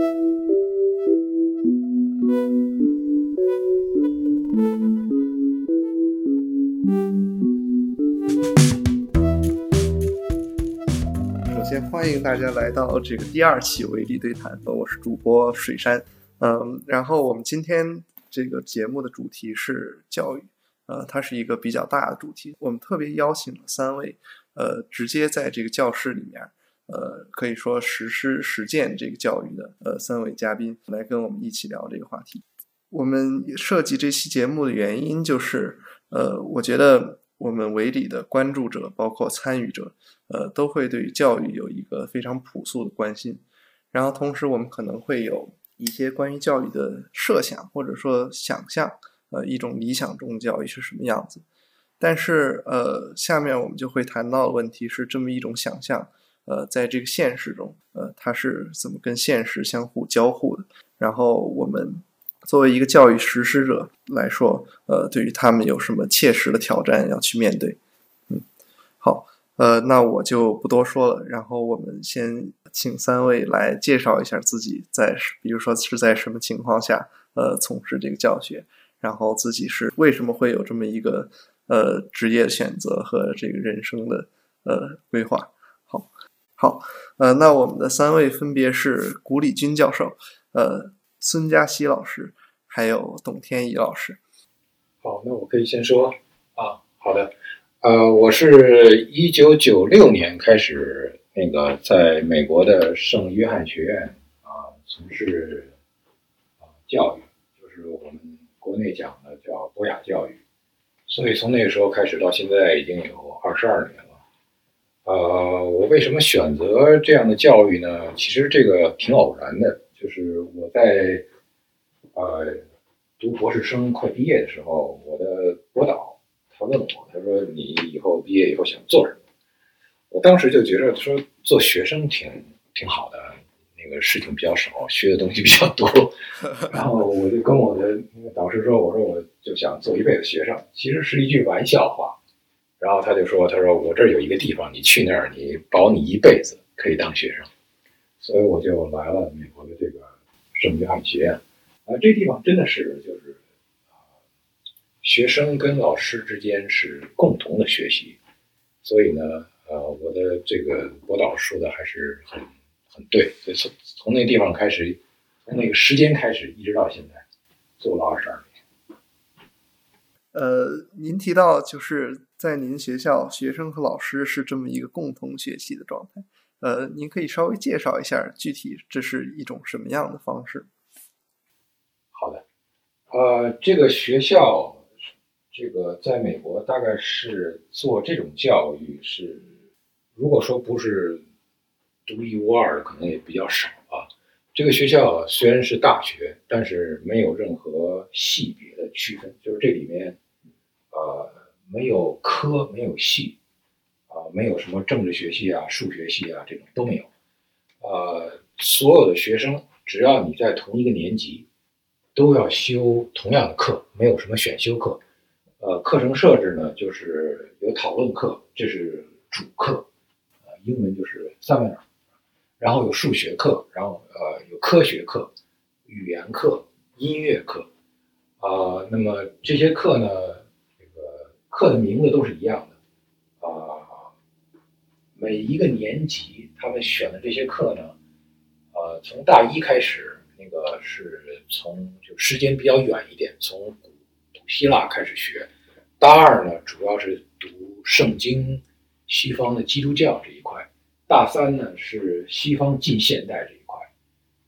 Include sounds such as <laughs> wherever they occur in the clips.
首先欢迎大家来到这个第二期维力对谈，我是主播水山。嗯，然后我们今天这个节目的主题是教育，呃，它是一个比较大的主题。我们特别邀请了三位，呃，直接在这个教室里面，呃，可以说实施实践这个教育的呃三位嘉宾来跟我们一起聊这个话题。我们设计这期节目的原因就是，呃，我觉得我们维理的关注者，包括参与者，呃，都会对教育有一个非常朴素的关心。然后同时，我们可能会有一些关于教育的设想，或者说想象，呃，一种理想中教育是什么样子。但是，呃，下面我们就会谈到的问题是这么一种想象，呃，在这个现实中，呃，它是怎么跟现实相互交互的？然后我们。作为一个教育实施者来说，呃，对于他们有什么切实的挑战要去面对？嗯，好，呃，那我就不多说了。然后我们先请三位来介绍一下自己在，比如说是在什么情况下，呃，从事这个教学，然后自己是为什么会有这么一个呃职业选择和这个人生的呃规划。好，呃，那我们的三位分别是古里军教授，呃。孙佳熙老师，还有董天怡老师。好，那我可以先说啊。好的，呃，我是一九九六年开始那个在美国的圣约翰学院啊从事啊教育，就是我们国内讲的叫博雅教育。所以从那个时候开始到现在已经有二十二年了。呃，我为什么选择这样的教育呢？其实这个挺偶然的。就是我在呃读博士生快毕业的时候，我的博导他问我，他说你以后毕业以后想做什么？我当时就觉得说做学生挺挺好的，那个事情比较少，学的东西比较多。<laughs> 然后我就跟我的那个导师说，我说我就想做一辈子学生，其实是一句玩笑话。然后他就说，他说我这儿有一个地方，你去那儿，你保你一辈子可以当学生。所以我就来了美国的这个圣约翰学院，啊，这地方真的是就是啊，学生跟老师之间是共同的学习，所以呢，呃，我的这个博导说的还是很很对，所以从从那地方开始，从那个时间开始一直到现在，做了二十二年。呃，您提到就是在您学校，学生和老师是这么一个共同学习的状态。呃，您可以稍微介绍一下具体这是一种什么样的方式？好的，呃，这个学校，这个在美国大概是做这种教育是，如果说不是独一无二的，可能也比较少啊。这个学校虽然是大学，但是没有任何系别区分，就是这里面，呃，没有科，没有系。啊，没有什么政治学系啊、数学系啊，这种都没有。呃，所有的学生只要你在同一个年级，都要修同样的课，没有什么选修课。呃，课程设置呢，就是有讨论课，这是主课，呃，英文就是 seminar，然后有数学课，然后呃有科学课、语言课、音乐课。啊，那么这些课呢，这个课的名字都是一样的啊。每一个年级，他们选的这些课呢，呃，从大一开始，那个是从就时间比较远一点，从古希腊开始学。大二呢，主要是读圣经、西方的基督教这一块。大三呢，是西方近现代这一块。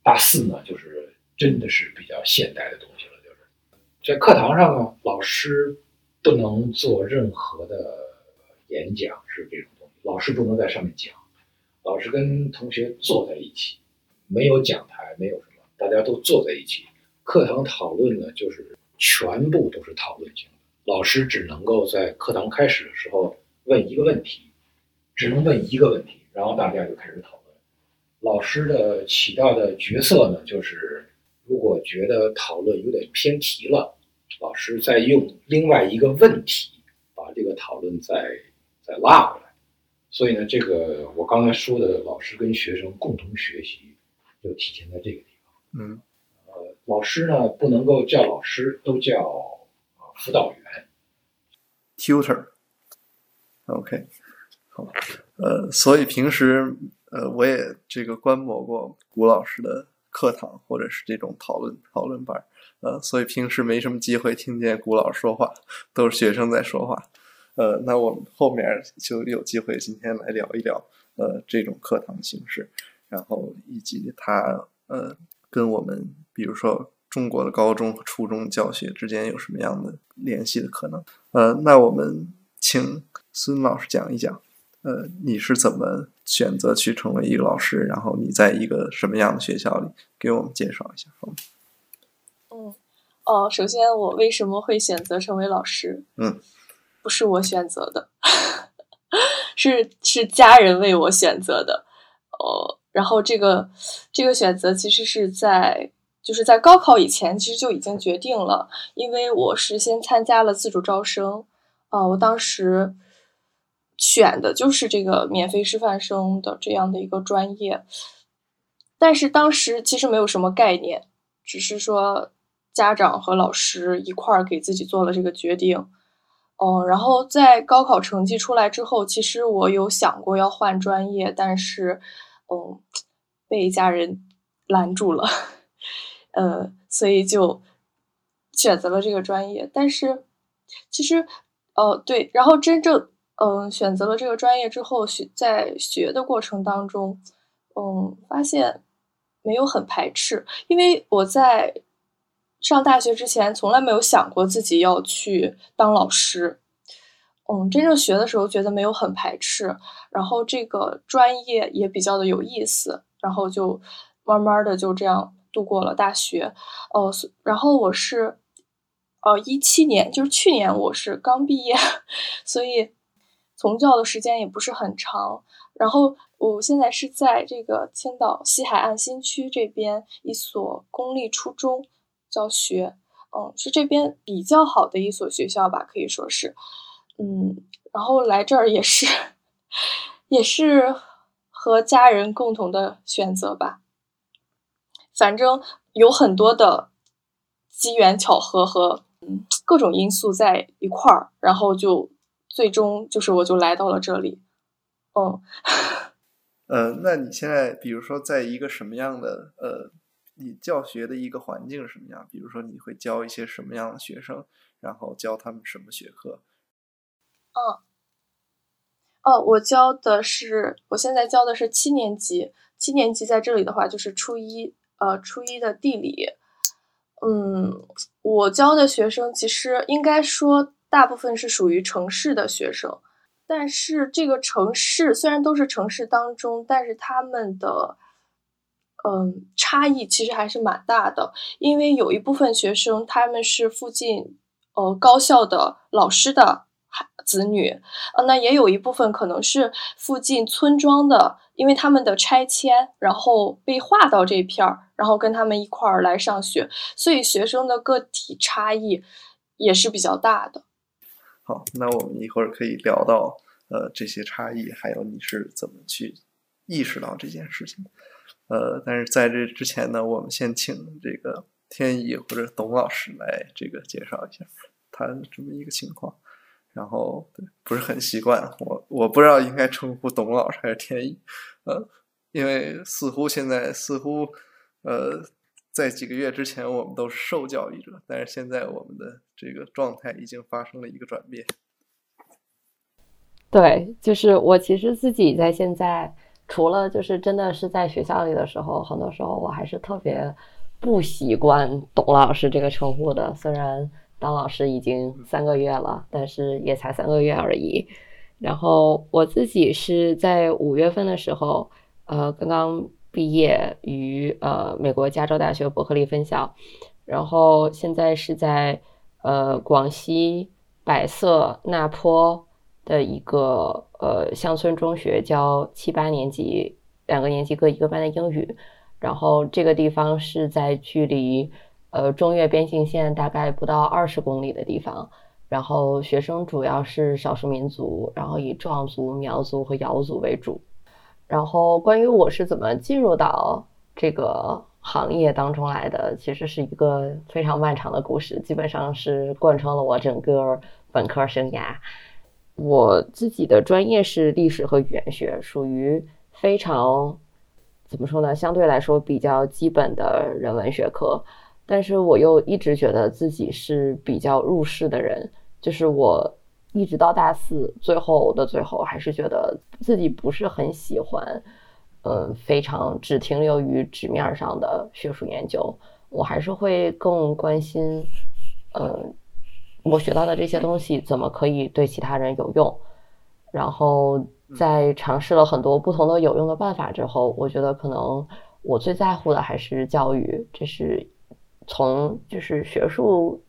大四呢，就是真的是比较现代的东西。在课堂上呢，老师不能做任何的演讲，是这种东西。老师不能在上面讲，老师跟同学坐在一起，没有讲台，没有什么，大家都坐在一起。课堂讨论呢，就是全部都是讨论型的。老师只能够在课堂开始的时候问一个问题，只能问一个问题，然后大家就开始讨论。老师的起到的角色呢，就是如果觉得讨论有点偏题了，老师再用另外一个问题把这个讨论再再拉回来。所以呢，这个我刚才说的老师跟学生共同学习，就体现在这个地方。嗯，呃，老师呢不能够叫老师，都叫辅导员，tutor。OK，好，呃，所以平时呃我也这个观摩过古老师的课堂或者是这种讨论讨论班，呃，所以平时没什么机会听见古老说话，都是学生在说话。呃，那我们后面就有机会今天来聊一聊呃这种课堂形式，然后以及它呃跟我们比如说中国的高中和初中教学之间有什么样的联系的可能？呃，那我们请孙老师讲一讲，呃，你是怎么选择去成为一个老师？然后你在一个什么样的学校里？给我们介绍一下。好吗嗯，哦，首先我为什么会选择成为老师？嗯。不是我选择的，<laughs> 是是家人为我选择的，哦，然后这个这个选择其实是在就是在高考以前其实就已经决定了，因为我是先参加了自主招生，啊，我当时选的就是这个免费师范生的这样的一个专业，但是当时其实没有什么概念，只是说家长和老师一块儿给自己做了这个决定。嗯，然后在高考成绩出来之后，其实我有想过要换专业，但是，嗯，被一家人拦住了，<laughs> 呃，所以就选择了这个专业。但是，其实，呃，对，然后真正，嗯，选择了这个专业之后，学在学的过程当中，嗯，发现没有很排斥，因为我在。上大学之前，从来没有想过自己要去当老师。嗯，真正学的时候，觉得没有很排斥，然后这个专业也比较的有意思，然后就慢慢的就这样度过了大学。哦，然后我是，呃，一七年，就是去年我是刚毕业，所以从教的时间也不是很长。然后我现在是在这个青岛西海岸新区这边一所公立初中。教学，嗯，是这边比较好的一所学校吧，可以说是，嗯，然后来这儿也是，也是和家人共同的选择吧。反正有很多的机缘巧合和嗯各种因素在一块儿，然后就最终就是我就来到了这里，嗯，呃，那你现在比如说在一个什么样的呃？你教学的一个环境是什么样？比如说，你会教一些什么样的学生，然后教他们什么学科？嗯，哦，我教的是，我现在教的是七年级。七年级在这里的话，就是初一，呃，初一的地理。嗯，我教的学生其实应该说大部分是属于城市的学生，但是这个城市虽然都是城市当中，但是他们的。嗯，差异其实还是蛮大的，因为有一部分学生他们是附近呃高校的老师的孩子女，呃，那也有一部分可能是附近村庄的，因为他们的拆迁，然后被划到这片儿，然后跟他们一块儿来上学，所以学生的个体差异也是比较大的。好，那我们一会儿可以聊到呃这些差异，还有你是怎么去意识到这件事情。呃，但是在这之前呢，我们先请这个天意或者董老师来这个介绍一下他这么一个情况。然后，不是很习惯，我我不知道应该称呼董老师还是天意，呃，因为似乎现在似乎呃，在几个月之前我们都是受教育者，但是现在我们的这个状态已经发生了一个转变。对，就是我其实自己在现在。除了就是真的是在学校里的时候，很多时候我还是特别不习惯“董老师”这个称呼的。虽然当老师已经三个月了，但是也才三个月而已。然后我自己是在五月份的时候，呃，刚刚毕业于呃美国加州大学伯克利分校，然后现在是在呃广西百色那坡。的一个呃乡村中学教七八年级两个年级各一个班的英语，然后这个地方是在距离呃中越边境线大概不到二十公里的地方，然后学生主要是少数民族，然后以壮族、苗族和瑶族为主。然后关于我是怎么进入到这个行业当中来的，其实是一个非常漫长的故事，基本上是贯穿了我整个本科生涯。我自己的专业是历史和语言学，属于非常怎么说呢？相对来说比较基本的人文学科。但是我又一直觉得自己是比较入世的人，就是我一直到大四最后的最后，还是觉得自己不是很喜欢，嗯，非常只停留于纸面上的学术研究。我还是会更关心，嗯，我学到的这些东西怎么可以对其他人有用。然后在尝试了很多不同的有用的办法之后，我觉得可能我最在乎的还是教育，这是。从就是学术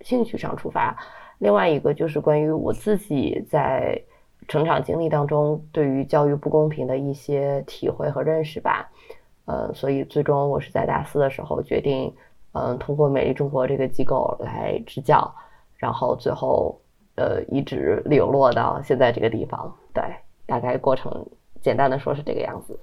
兴趣上出发，另外一个就是关于我自己在成长经历当中对于教育不公平的一些体会和认识吧。呃，所以最终我是在大四的时候决定，嗯，通过美丽中国这个机构来支教，然后最后呃一直流落到现在这个地方。对，大概过程简单的说是这个样子。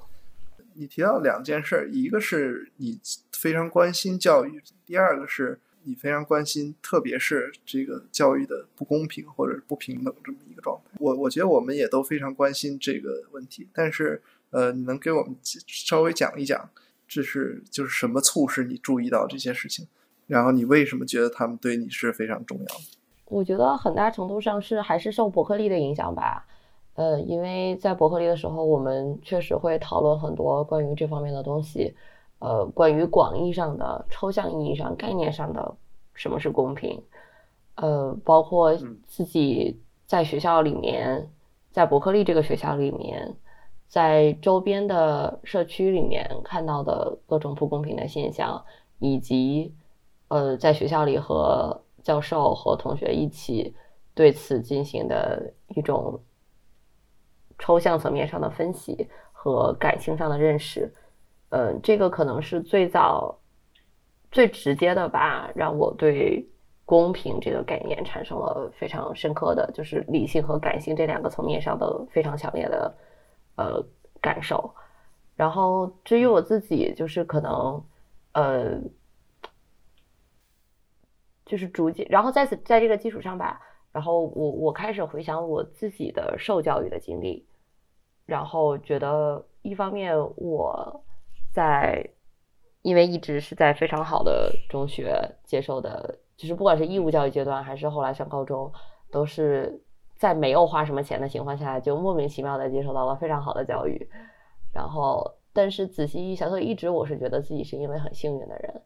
你提到两件事，一个是你非常关心教育，第二个是你非常关心，特别是这个教育的不公平或者不平等这么一个状态。我我觉得我们也都非常关心这个问题，但是呃，你能给我们稍微讲一讲，这是就是什么促使你注意到这些事情，然后你为什么觉得他们对你是非常重要的？我觉得很大程度上是还是受伯克利的影响吧。呃，因为在伯克利的时候，我们确实会讨论很多关于这方面的东西，呃，关于广义上的、抽象意义上、概念上的什么是公平，呃，包括自己在学校里面，在伯克利这个学校里面，在周边的社区里面看到的各种不公平的现象，以及呃，在学校里和教授和同学一起对此进行的一种。抽象层面上的分析和感性上的认识，嗯，这个可能是最早、最直接的吧，让我对公平这个概念产生了非常深刻的就是理性和感性这两个层面上的非常强烈的呃感受。然后至于我自己，就是可能呃，就是逐渐，然后在此在这个基础上吧。然后我我开始回想我自己的受教育的经历，然后觉得一方面我在因为一直是在非常好的中学接受的，就是不管是义务教育阶段还是后来上高中，都是在没有花什么钱的情况下就莫名其妙的接受到了非常好的教育。然后，但是仔细一想，所以一直我是觉得自己是因为很幸运的人，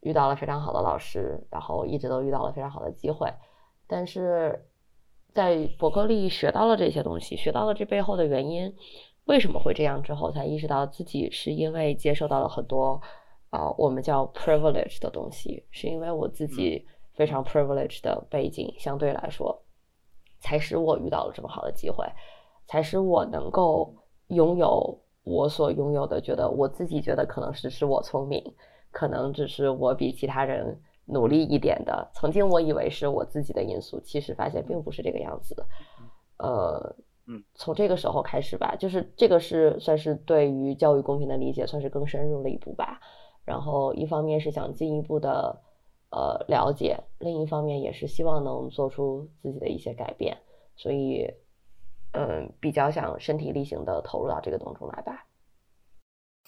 遇到了非常好的老师，然后一直都遇到了非常好的机会。但是在伯克利学到了这些东西，学到了这背后的原因，为什么会这样之后，才意识到自己是因为接受到了很多啊，我们叫 privilege 的东西，是因为我自己非常 privilege 的背景相对来说，才使我遇到了这么好的机会，才使我能够拥有我所拥有的，觉得我自己觉得可能是是我聪明，可能只是我比其他人。努力一点的，曾经我以为是我自己的因素，其实发现并不是这个样子的。呃，嗯，从这个时候开始吧，就是这个是算是对于教育公平的理解，算是更深入了一步吧。然后一方面是想进一步的呃了解，另一方面也是希望能做出自己的一些改变，所以嗯，比较想身体力行的投入到这个当中来吧。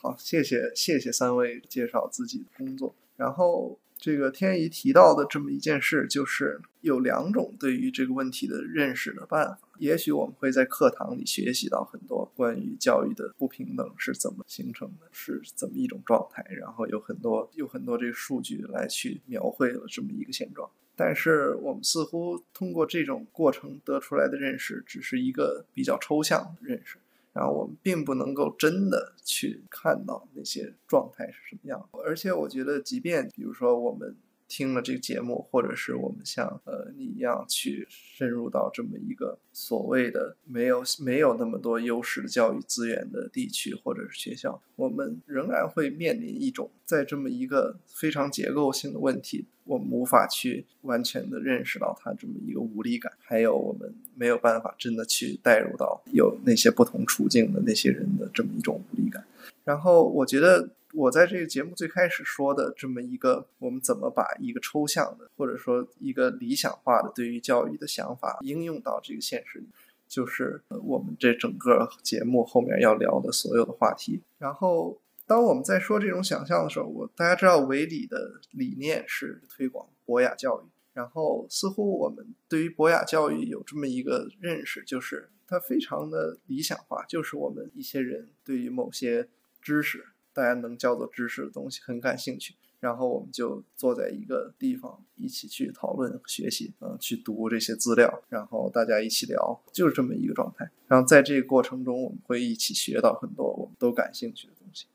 好，谢谢谢谢三位介绍自己的工作，然后。这个天怡提到的这么一件事，就是有两种对于这个问题的认识的办法。也许我们会在课堂里学习到很多关于教育的不平等是怎么形成的，是怎么一种状态，然后有很多有很多这个数据来去描绘了这么一个现状。但是我们似乎通过这种过程得出来的认识，只是一个比较抽象的认识。然后我们并不能够真的去看到那些状态是什么样，而且我觉得，即便比如说我们。听了这个节目，或者是我们像呃你一样去深入到这么一个所谓的没有没有那么多优势的教育资源的地区或者是学校，我们仍然会面临一种在这么一个非常结构性的问题，我们无法去完全的认识到他这么一个无力感，还有我们没有办法真的去带入到有那些不同处境的那些人的这么一种无力感。然后我觉得。我在这个节目最开始说的这么一个，我们怎么把一个抽象的或者说一个理想化的对于教育的想法应用到这个现实里，就是我们这整个节目后面要聊的所有的话题。然后，当我们在说这种想象的时候，我大家知道韦理的理念是推广博雅教育。然后，似乎我们对于博雅教育有这么一个认识，就是它非常的理想化，就是我们一些人对于某些知识，大家能叫做知识的东西很感兴趣，然后我们就坐在一个地方一起去讨论、学习，嗯，去读这些资料，然后大家一起聊，就是这么一个状态。然后在这个过程中，我们会一起学到很多我们都感兴趣的东西。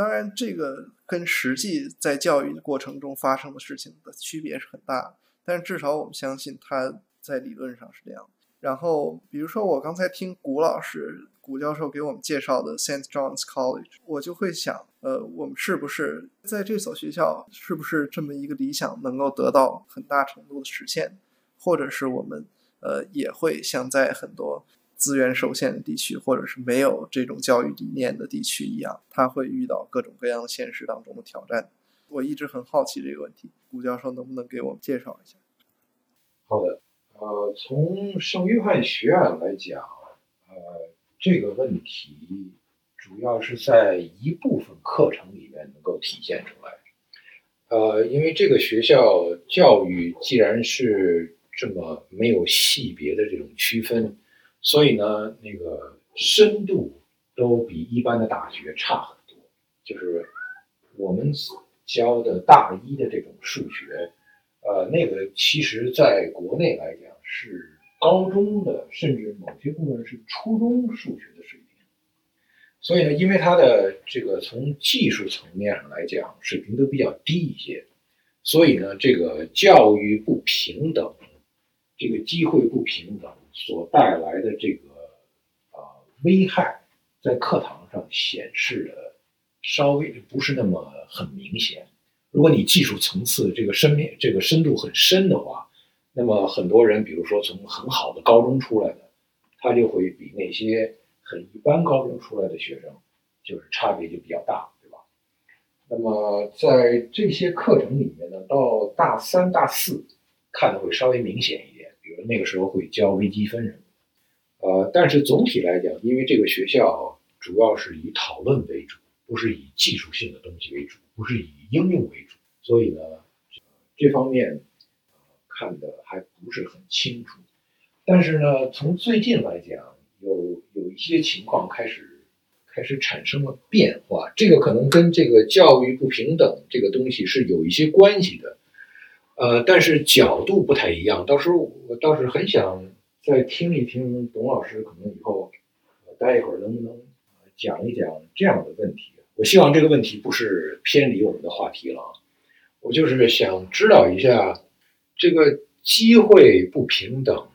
当然，这个跟实际在教育过程中发生的事情的区别是很大。但是至少我们相信他在理论上是这样。然后，比如说我刚才听谷老师、谷教授给我们介绍的 Saint John's College，我就会想，呃，我们是不是在这所学校，是不是这么一个理想能够得到很大程度的实现？或者是我们，呃，也会像在很多资源受限的地区，或者是没有这种教育理念的地区一样，他会遇到各种各样的现实当中的挑战。我一直很好奇这个问题，顾教授能不能给我们介绍一下？好的，呃，从圣约翰学院来讲，呃，这个问题主要是在一部分课程里面能够体现出来。呃，因为这个学校教育既然是这么没有系别的这种区分，所以呢，那个深度都比一般的大学差很多。就是我们。教的大一的这种数学，呃，那个其实在国内来讲是高中的，甚至某些部分是初中数学的水平。所以呢，因为它的这个从技术层面上来讲水平都比较低一些，所以呢，这个教育不平等，这个机会不平等所带来的这个啊危害，在课堂上显示的。稍微不是那么很明显。如果你技术层次这个深面这个深度很深的话，那么很多人，比如说从很好的高中出来的，他就会比那些很一般高中出来的学生，就是差别就比较大，对吧？那么在这些课程里面呢，到大三、大四看的会稍微明显，那个时候会教微积分什么的。呃，但是总体来讲，因为这个学校主要是以讨论为主。不是以技术性的东西为主，不是以应用为主，所以呢，这方面看的还不是很清楚。但是呢，从最近来讲，有有一些情况开始开始产生了变化，这个可能跟这个教育不平等这个东西是有一些关系的。呃，但是角度不太一样。到时候我倒是很想再听一听董老师，可能以后待一会儿能不能讲一讲这样的问题。我希望这个问题不是偏离我们的话题了啊，我就是想知道一下，这个机会不平等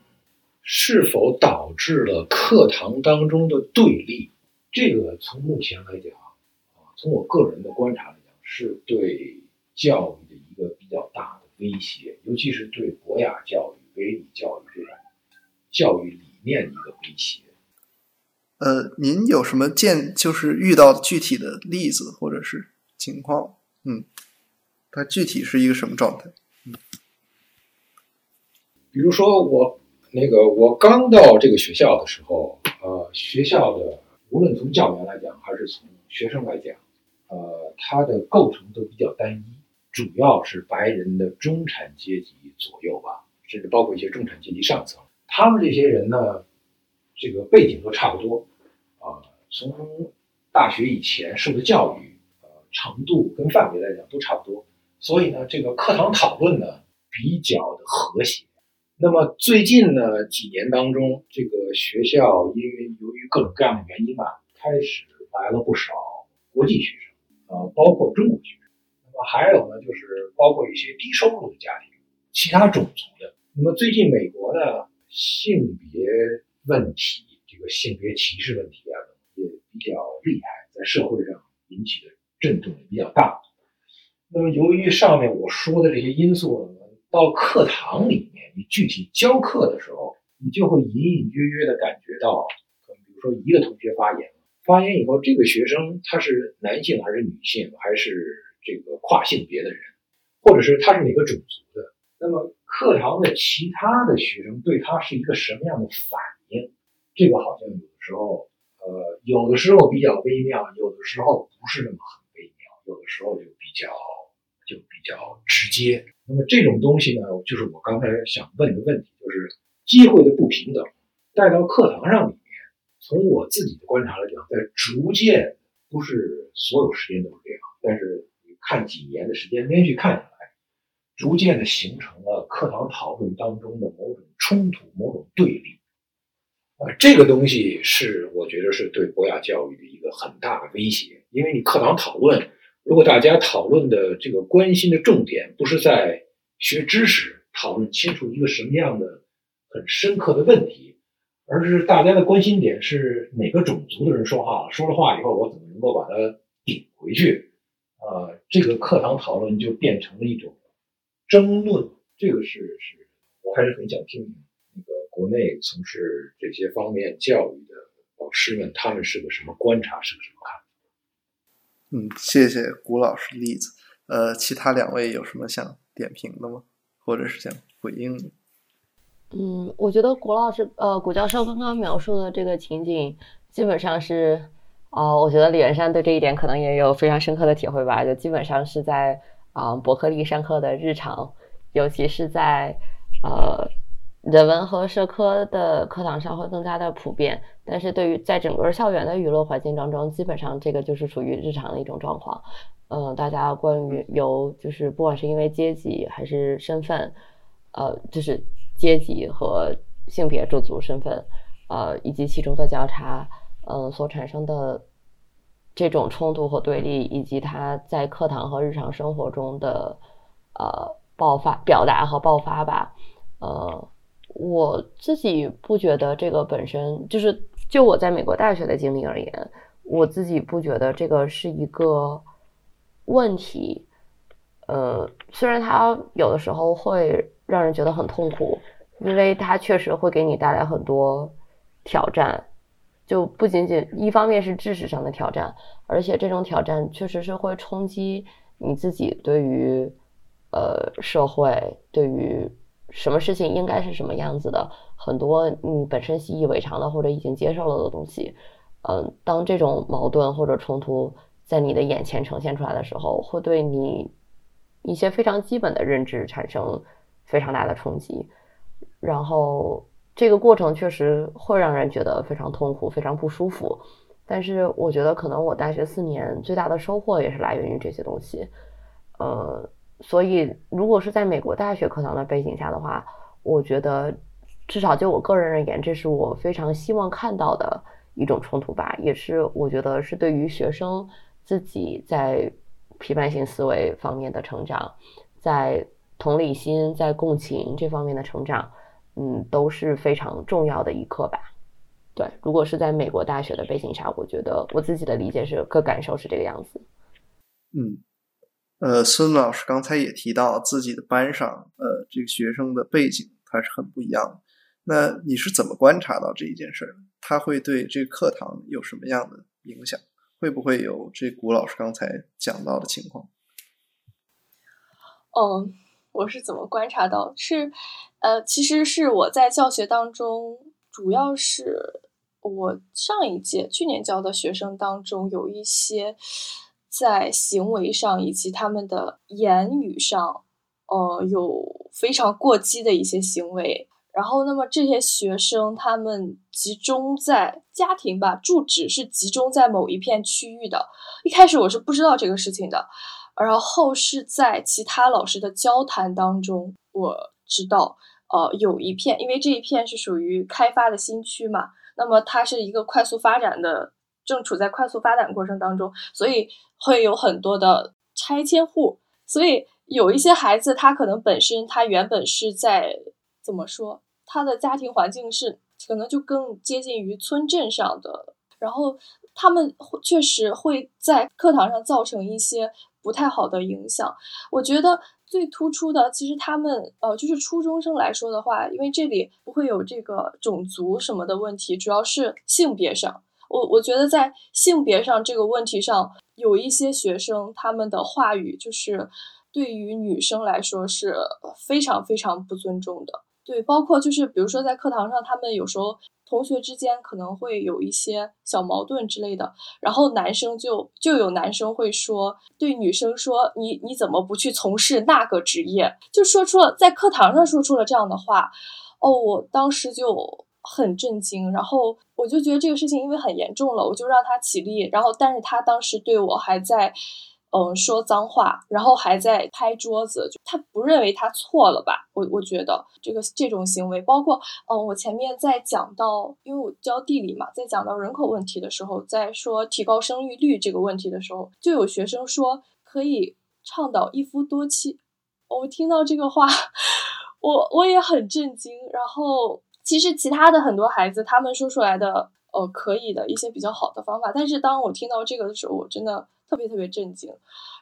是否导致了课堂当中的对立？这个从目前来讲，啊，从我个人的观察来讲，是对教育的一个比较大威胁，尤其是对博雅教育、唯理教育这种教育理念的一个威胁。呃，您有什么见就是遇到具体的例子或者是情况？嗯，它具体是一个什么状态？嗯，比如说我那个我刚到这个学校的时候，呃，学校的无论从教员来讲还是从学生来讲，呃，它的构成都比较单一，主要是白人的中产阶级左右吧，甚至包括一些中产阶级上层，他们这些人呢。这个背景都差不多，啊，从大学以前受的教育，呃，程度跟范围来讲都差不多，所以呢，这个课堂讨论呢比较的和谐。那么最近呢几年当中，这个学校因为由于各种各样的原因吧，开始来了不少国际学生，呃，包括中国学生，么还有呢就是包括一些低收入的家庭，其他种族的。那么最近美国呢性别。问题，这个性别歧视问题啊，也比较厉害，在社会上引起的震动比较大。那么，由于上面我说的这些因素，到课堂里面，你具体教课的时候，你就会隐隐约约的感觉到，可能比如说一个同学发言，发言以后，这个学生他是男性还是女性，还是这个跨性别的人，或者是他是哪个种族的？那么课堂的其他的学生对他是一个什么样的反应？这个好像有的时候，呃，有的时候比较微妙，有的时候不是那么很微妙，有的时候就比较就比较直接。那么这种东西呢，就是我刚才想问的问题，就是机会的不平等带到课堂上里面。从我自己的观察来讲，在逐渐不是所有时间都是这样，但是看几年的时间连续看下来，逐渐的形成了课堂讨论当中的某种冲突、某种对立。啊，这个东西是我觉得是对博雅教育的一个很大的威胁，因为你课堂讨论，如果大家讨论的这个关心的重点不是在学知识，讨论清楚一个什么样的很深刻的问题。而是大家的关心点是哪个种族的人说话了，说了话以后，我怎么能够把它顶回去？啊，这个课堂讨论就变成了一种争论。这个是是，我还是很想听听那个国内从事这些方面教育的老师们，他们是个什么观察，是个什么看法？嗯，谢谢谷老师例子。呃，其他两位有什么想点评的吗？或者是想回应的？嗯，我觉得谷老师，呃，谷教授刚刚描述的这个情景，基本上是，啊，我觉得李元山对这一点可能也有非常深刻的体会吧。就基本上是在啊伯克利上课的日常，尤其是在呃人文和社科的课堂上会更加的普遍。但是对于在整个校园的娱乐环境当中，基本上这个就是属于日常的一种状况。嗯，大家关于由就是不管是因为阶级还是身份，呃，就是。阶级和性别、种族、身份，呃，以及其中的交叉，嗯，所产生的这种冲突和对立，以及他在课堂和日常生活中的呃爆发、表达和爆发吧，呃，我自己不觉得这个本身就是就我在美国大学的经历而言，我自己不觉得这个是一个问题，呃，虽然他有的时候会。让人觉得很痛苦，因为它确实会给你带来很多挑战，就不仅仅一方面是知识上的挑战，而且这种挑战确实是会冲击你自己对于呃社会对于什么事情应该是什么样子的很多你本身习以为常的或者已经接受了的东西，嗯，当这种矛盾或者冲突在你的眼前呈现出来的时候，会对你一些非常基本的认知产生。非常大的冲击，然后这个过程确实会让人觉得非常痛苦、非常不舒服。但是我觉得，可能我大学四年最大的收获也是来源于这些东西。呃，所以如果是在美国大学课堂的背景下的话，我觉得至少就我个人而言，这是我非常希望看到的一种冲突吧，也是我觉得是对于学生自己在批判性思维方面的成长，在。同理心在共情这方面的成长，嗯，都是非常重要的一课吧。对，如果是在美国大学的背景下，我觉得我自己的理解是，个感受是这个样子。嗯，呃，孙老师刚才也提到自己的班上，呃，这个学生的背景他是很不一样的。那你是怎么观察到这一件事儿？他会对这个课堂有什么样的影响？会不会有这古老师刚才讲到的情况？哦。我是怎么观察到？是，呃，其实是我在教学当中，主要是我上一届去年教的学生当中，有一些在行为上以及他们的言语上，呃，有非常过激的一些行为。然后，那么这些学生他们集中在家庭吧，住址是集中在某一片区域的。一开始我是不知道这个事情的。然后是在其他老师的交谈当中，我知道，呃，有一片，因为这一片是属于开发的新区嘛，那么它是一个快速发展的，正处在快速发展过程当中，所以会有很多的拆迁户，所以有一些孩子他可能本身他原本是在怎么说，他的家庭环境是可能就更接近于村镇上的，然后他们确实会在课堂上造成一些。不太好的影响，我觉得最突出的，其实他们呃，就是初中生来说的话，因为这里不会有这个种族什么的问题，主要是性别上。我我觉得在性别上这个问题上，有一些学生他们的话语就是对于女生来说是非常非常不尊重的。对，包括就是比如说在课堂上，他们有时候同学之间可能会有一些小矛盾之类的，然后男生就就有男生会说对女生说你你怎么不去从事那个职业？就说出了在课堂上说出了这样的话，哦，我当时就。很震惊，然后我就觉得这个事情因为很严重了，我就让他起立，然后但是他当时对我还在，嗯，说脏话，然后还在拍桌子，就他不认为他错了吧？我我觉得这个这种行为，包括嗯，我前面在讲到，因为我教地理嘛，在讲到人口问题的时候，在说提高生育率这个问题的时候，就有学生说可以倡导一夫多妻，我听到这个话，<laughs> 我我也很震惊，然后。其实其他的很多孩子，他们说出来的，呃，可以的一些比较好的方法。但是当我听到这个的时候，我真的特别特别震惊。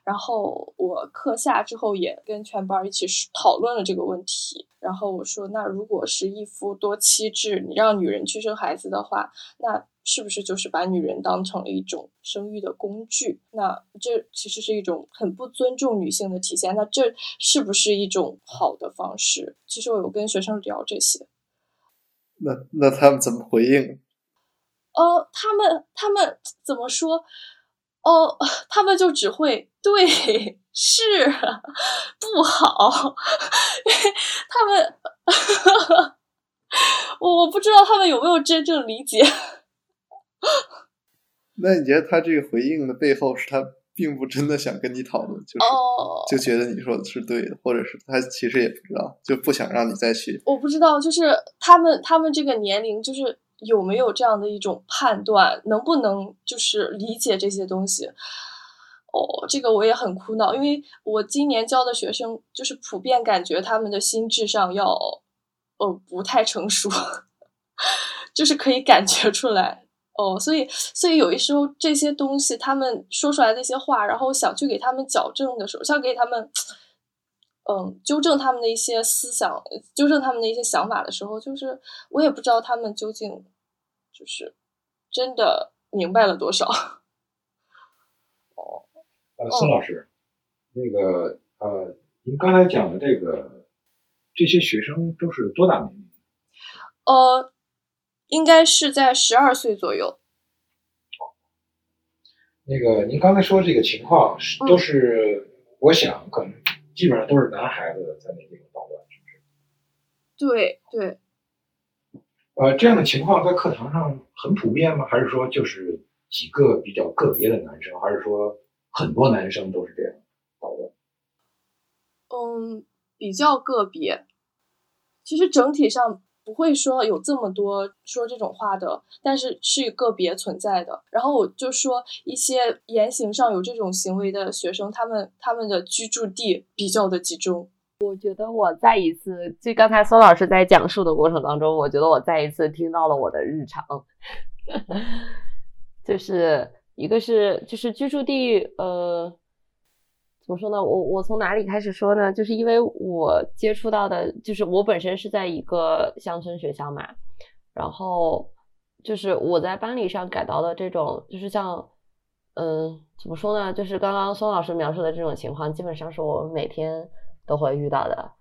然后我课下之后也跟全班一起讨论了这个问题。然后我说，那如果是一夫多妻制，你让女人去生孩子的话，那是不是就是把女人当成了一种生育的工具？那这其实是一种很不尊重女性的体现。那这是不是一种好的方式？其实我有跟学生聊这些。那那他们怎么回应？呃，他们他们怎么说？哦，他们就只会对是不好。<laughs> 他们，我我不知道他们有没有真正理解。那你觉得他这个回应的背后是他？并不真的想跟你讨论，就是就觉得你说的是对的，或者是他其实也不知道，就不想让你再去。我不知道，就是他们他们这个年龄，就是有没有这样的一种判断，能不能就是理解这些东西？哦，这个我也很苦恼，因为我今年教的学生，就是普遍感觉他们的心智上要呃不太成熟，<laughs> 就是可以感觉出来。哦，所以，所以有一时候这些东西，他们说出来的一些话，然后想去给他们矫正的时候，想给他们，嗯，纠正他们的一些思想，纠正他们的一些想法的时候，就是我也不知道他们究竟就是真的明白了多少。哦，呃，孙老师，那个呃，您刚才讲的这个，这些学生都是多大年龄？呃。应该是在十二岁左右。那个，您刚才说这个情况是都是，我想可能基本上都是男孩子在那地方捣乱，是不是？对对。呃，这样的情况在课堂上很普遍吗？还是说就是几个比较个别的男生？还是说很多男生都是这样捣乱？嗯，比较个别。其实整体上。不会说有这么多说这种话的，但是是个别存在的。然后我就说一些言行上有这种行为的学生，他们他们的居住地比较的集中。我觉得我再一次，就刚才孙老师在讲述的过程当中，我觉得我再一次听到了我的日常，<laughs> 就是一个是就是居住地，呃。怎么说呢？我我从哪里开始说呢？就是因为我接触到的，就是我本身是在一个乡村学校嘛，然后就是我在班里上感到的这种，就是像，嗯，怎么说呢？就是刚刚孙老师描述的这种情况，基本上是我每天都会遇到的。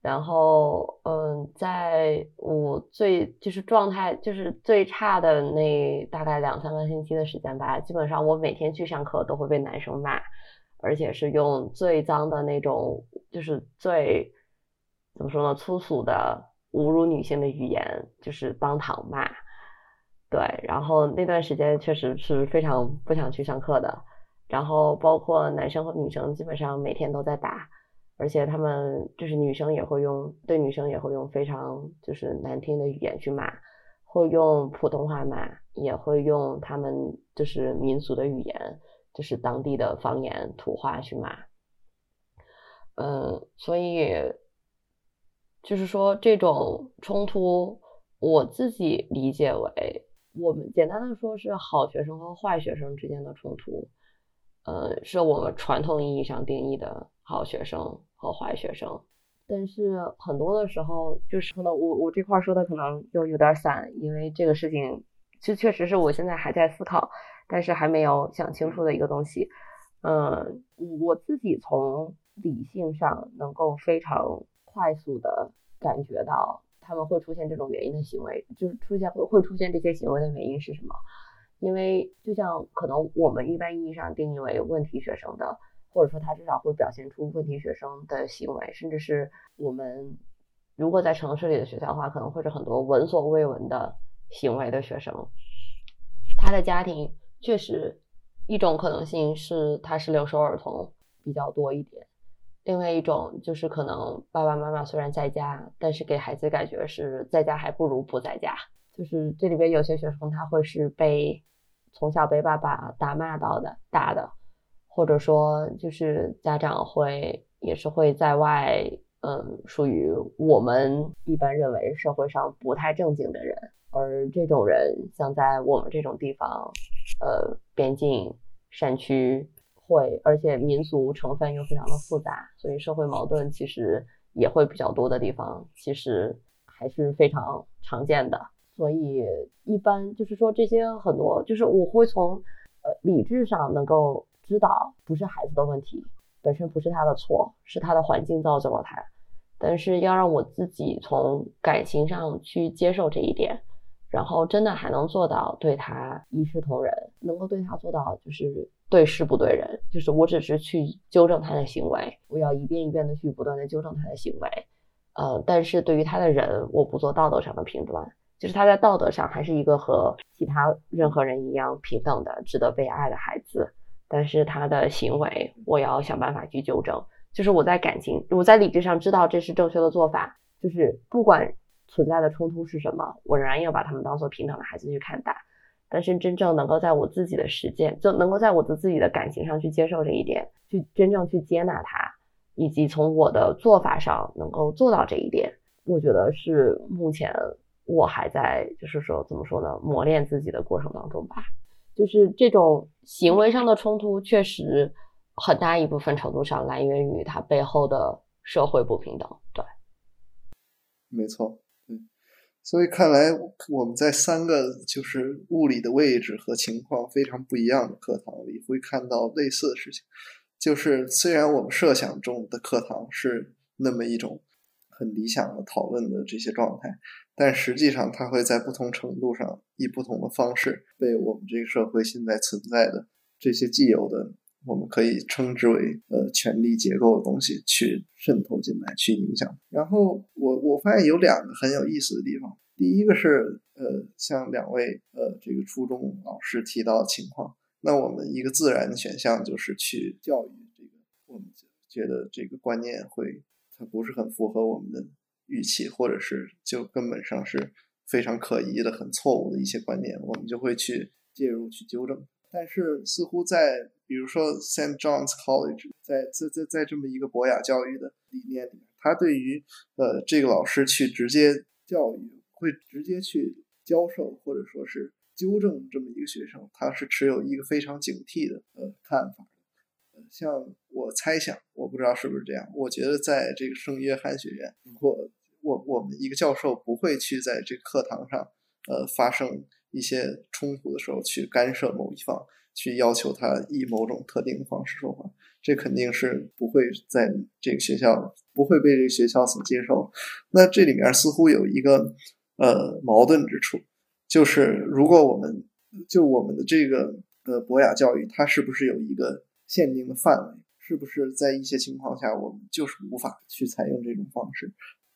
然后，嗯，在我最就是状态就是最差的那大概两三个星期的时间吧，基本上我每天去上课都会被男生骂。而且是用最脏的那种，就是最怎么说呢，粗俗的侮辱女性的语言，就是当堂骂。对，然后那段时间确实是非常不想去上课的。然后包括男生和女生基本上每天都在打，而且他们就是女生也会用对女生也会用非常就是难听的语言去骂，会用普通话骂，也会用他们就是民族的语言。就是当地的方言土话去骂，嗯，所以就是说这种冲突，我自己理解为，我们简单的说是好学生和坏学生之间的冲突，呃，是我们传统意义上定义的好学生和坏学生，但是很多的时候，就是可能我我这块说的可能又有点散，因为这个事情。这确实是我现在还在思考，但是还没有想清楚的一个东西。嗯，我自己从理性上能够非常快速的感觉到他们会出现这种原因的行为，就是出现会会出现这些行为的原因是什么？因为就像可能我们一般意义上定义为问题学生的，或者说他至少会表现出问题学生的行为，甚至是我们如果在城市里的学校的话，可能会是很多闻所未闻的行为的学生，他的家庭确实。一种可能性是他是留守儿童比较多一点，另外一种就是可能爸爸妈妈虽然在家，但是给孩子感觉是在家还不如不在家。就是这里边有些学生他会是被从小被爸爸打骂到的打的，或者说就是家长会也是会在外，嗯，属于我们一般认为社会上不太正经的人。而这种人，像在我们这种地方，呃，边境山区会，而且民族成分又非常的复杂，所以社会矛盾其实也会比较多的地方，其实还是非常常见的。所以一般就是说这些很多，就是我会从呃理智上能够知道，不是孩子的问题，本身不是他的错，是他的环境造就了他。但是要让我自己从感情上去接受这一点。然后真的还能做到对他一视同仁，能够对他做到就是对事不对人，就是我只是去纠正他的行为，我要一遍一遍的去不断的纠正他的行为，呃，但是对于他的人，我不做道德上的评断，就是他在道德上还是一个和其他任何人一样平等的、值得被爱的孩子，但是他的行为，我要想办法去纠正，就是我在感情，我在理智上知道这是正确的做法，就是不管。存在的冲突是什么？我仍然要把他们当做平等的孩子去看待。但是真正能够在我自己的实践，就能够在我的自己的感情上去接受这一点，去真正去接纳它，以及从我的做法上能够做到这一点，我觉得是目前我还在就是说怎么说呢，磨练自己的过程当中吧。就是这种行为上的冲突，确实很大一部分程度上来源于它背后的社会不平等。对，没错。所以看来，我们在三个就是物理的位置和情况非常不一样的课堂里，会看到类似的事情。就是虽然我们设想中的课堂是那么一种很理想的讨论的这些状态，但实际上它会在不同程度上以不同的方式被我们这个社会现在存在的这些既有的。我们可以称之为呃权力结构的东西去渗透进来，去影响。然后我我发现有两个很有意思的地方。第一个是呃像两位呃这个初中老师提到的情况，那我们一个自然的选项就是去教育这个，我们觉得这个观念会它不是很符合我们的预期，或者是就根本上是非常可疑的、很错误的一些观念，我们就会去介入去纠正。但是似乎在比如说 Saint John's College，在在在在这么一个博雅教育的理念里面，他对于呃这个老师去直接教育，会直接去教授或者说是纠正这么一个学生，他是持有一个非常警惕的呃看法。像我猜想，我不知道是不是这样，我觉得在这个圣约翰学院，如果我我们一个教授不会去在这个课堂上呃发生一些冲突的时候去干涉某一方。去要求他以某种特定的方式说话，这肯定是不会在这个学校不会被这个学校所接受。那这里面似乎有一个呃矛盾之处，就是如果我们就我们的这个呃博雅教育，它是不是有一个限定的范围？是不是在一些情况下，我们就是无法去采用这种方式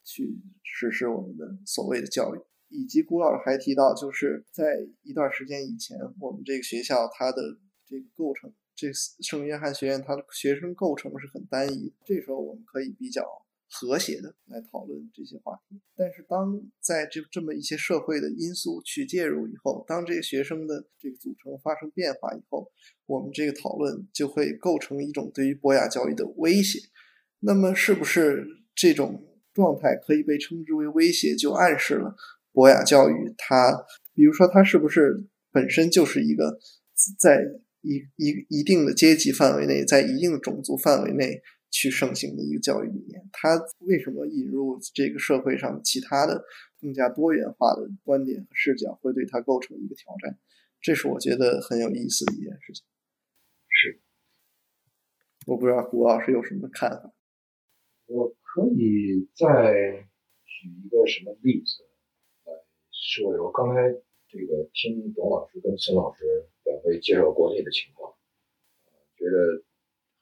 去实施我们的所谓的教育？以及古老师还提到，就是在一段时间以前，我们这个学校它的这个构成，这圣约翰学院它的学生构成是很单一。这时候我们可以比较和谐的来讨论这些话题。但是当在这这么一些社会的因素去介入以后，当这个学生的这个组成发生变化以后，我们这个讨论就会构成一种对于博雅教育的威胁。那么是不是这种状态可以被称之为威胁，就暗示了？博雅教育，它比如说，它是不是本身就是一个在一一一定的阶级范围内，在一定的种族范围内去盛行的一个教育理念？它为什么引入这个社会上其他的更加多元化的观点和视角，会对它构成一个挑战。这是我觉得很有意思的一件事情。是，我不知道胡老师有什么看法。我可以再举一个什么例子来说一说。刚才这个听董老师跟孙老师两位介绍国内的情况，觉得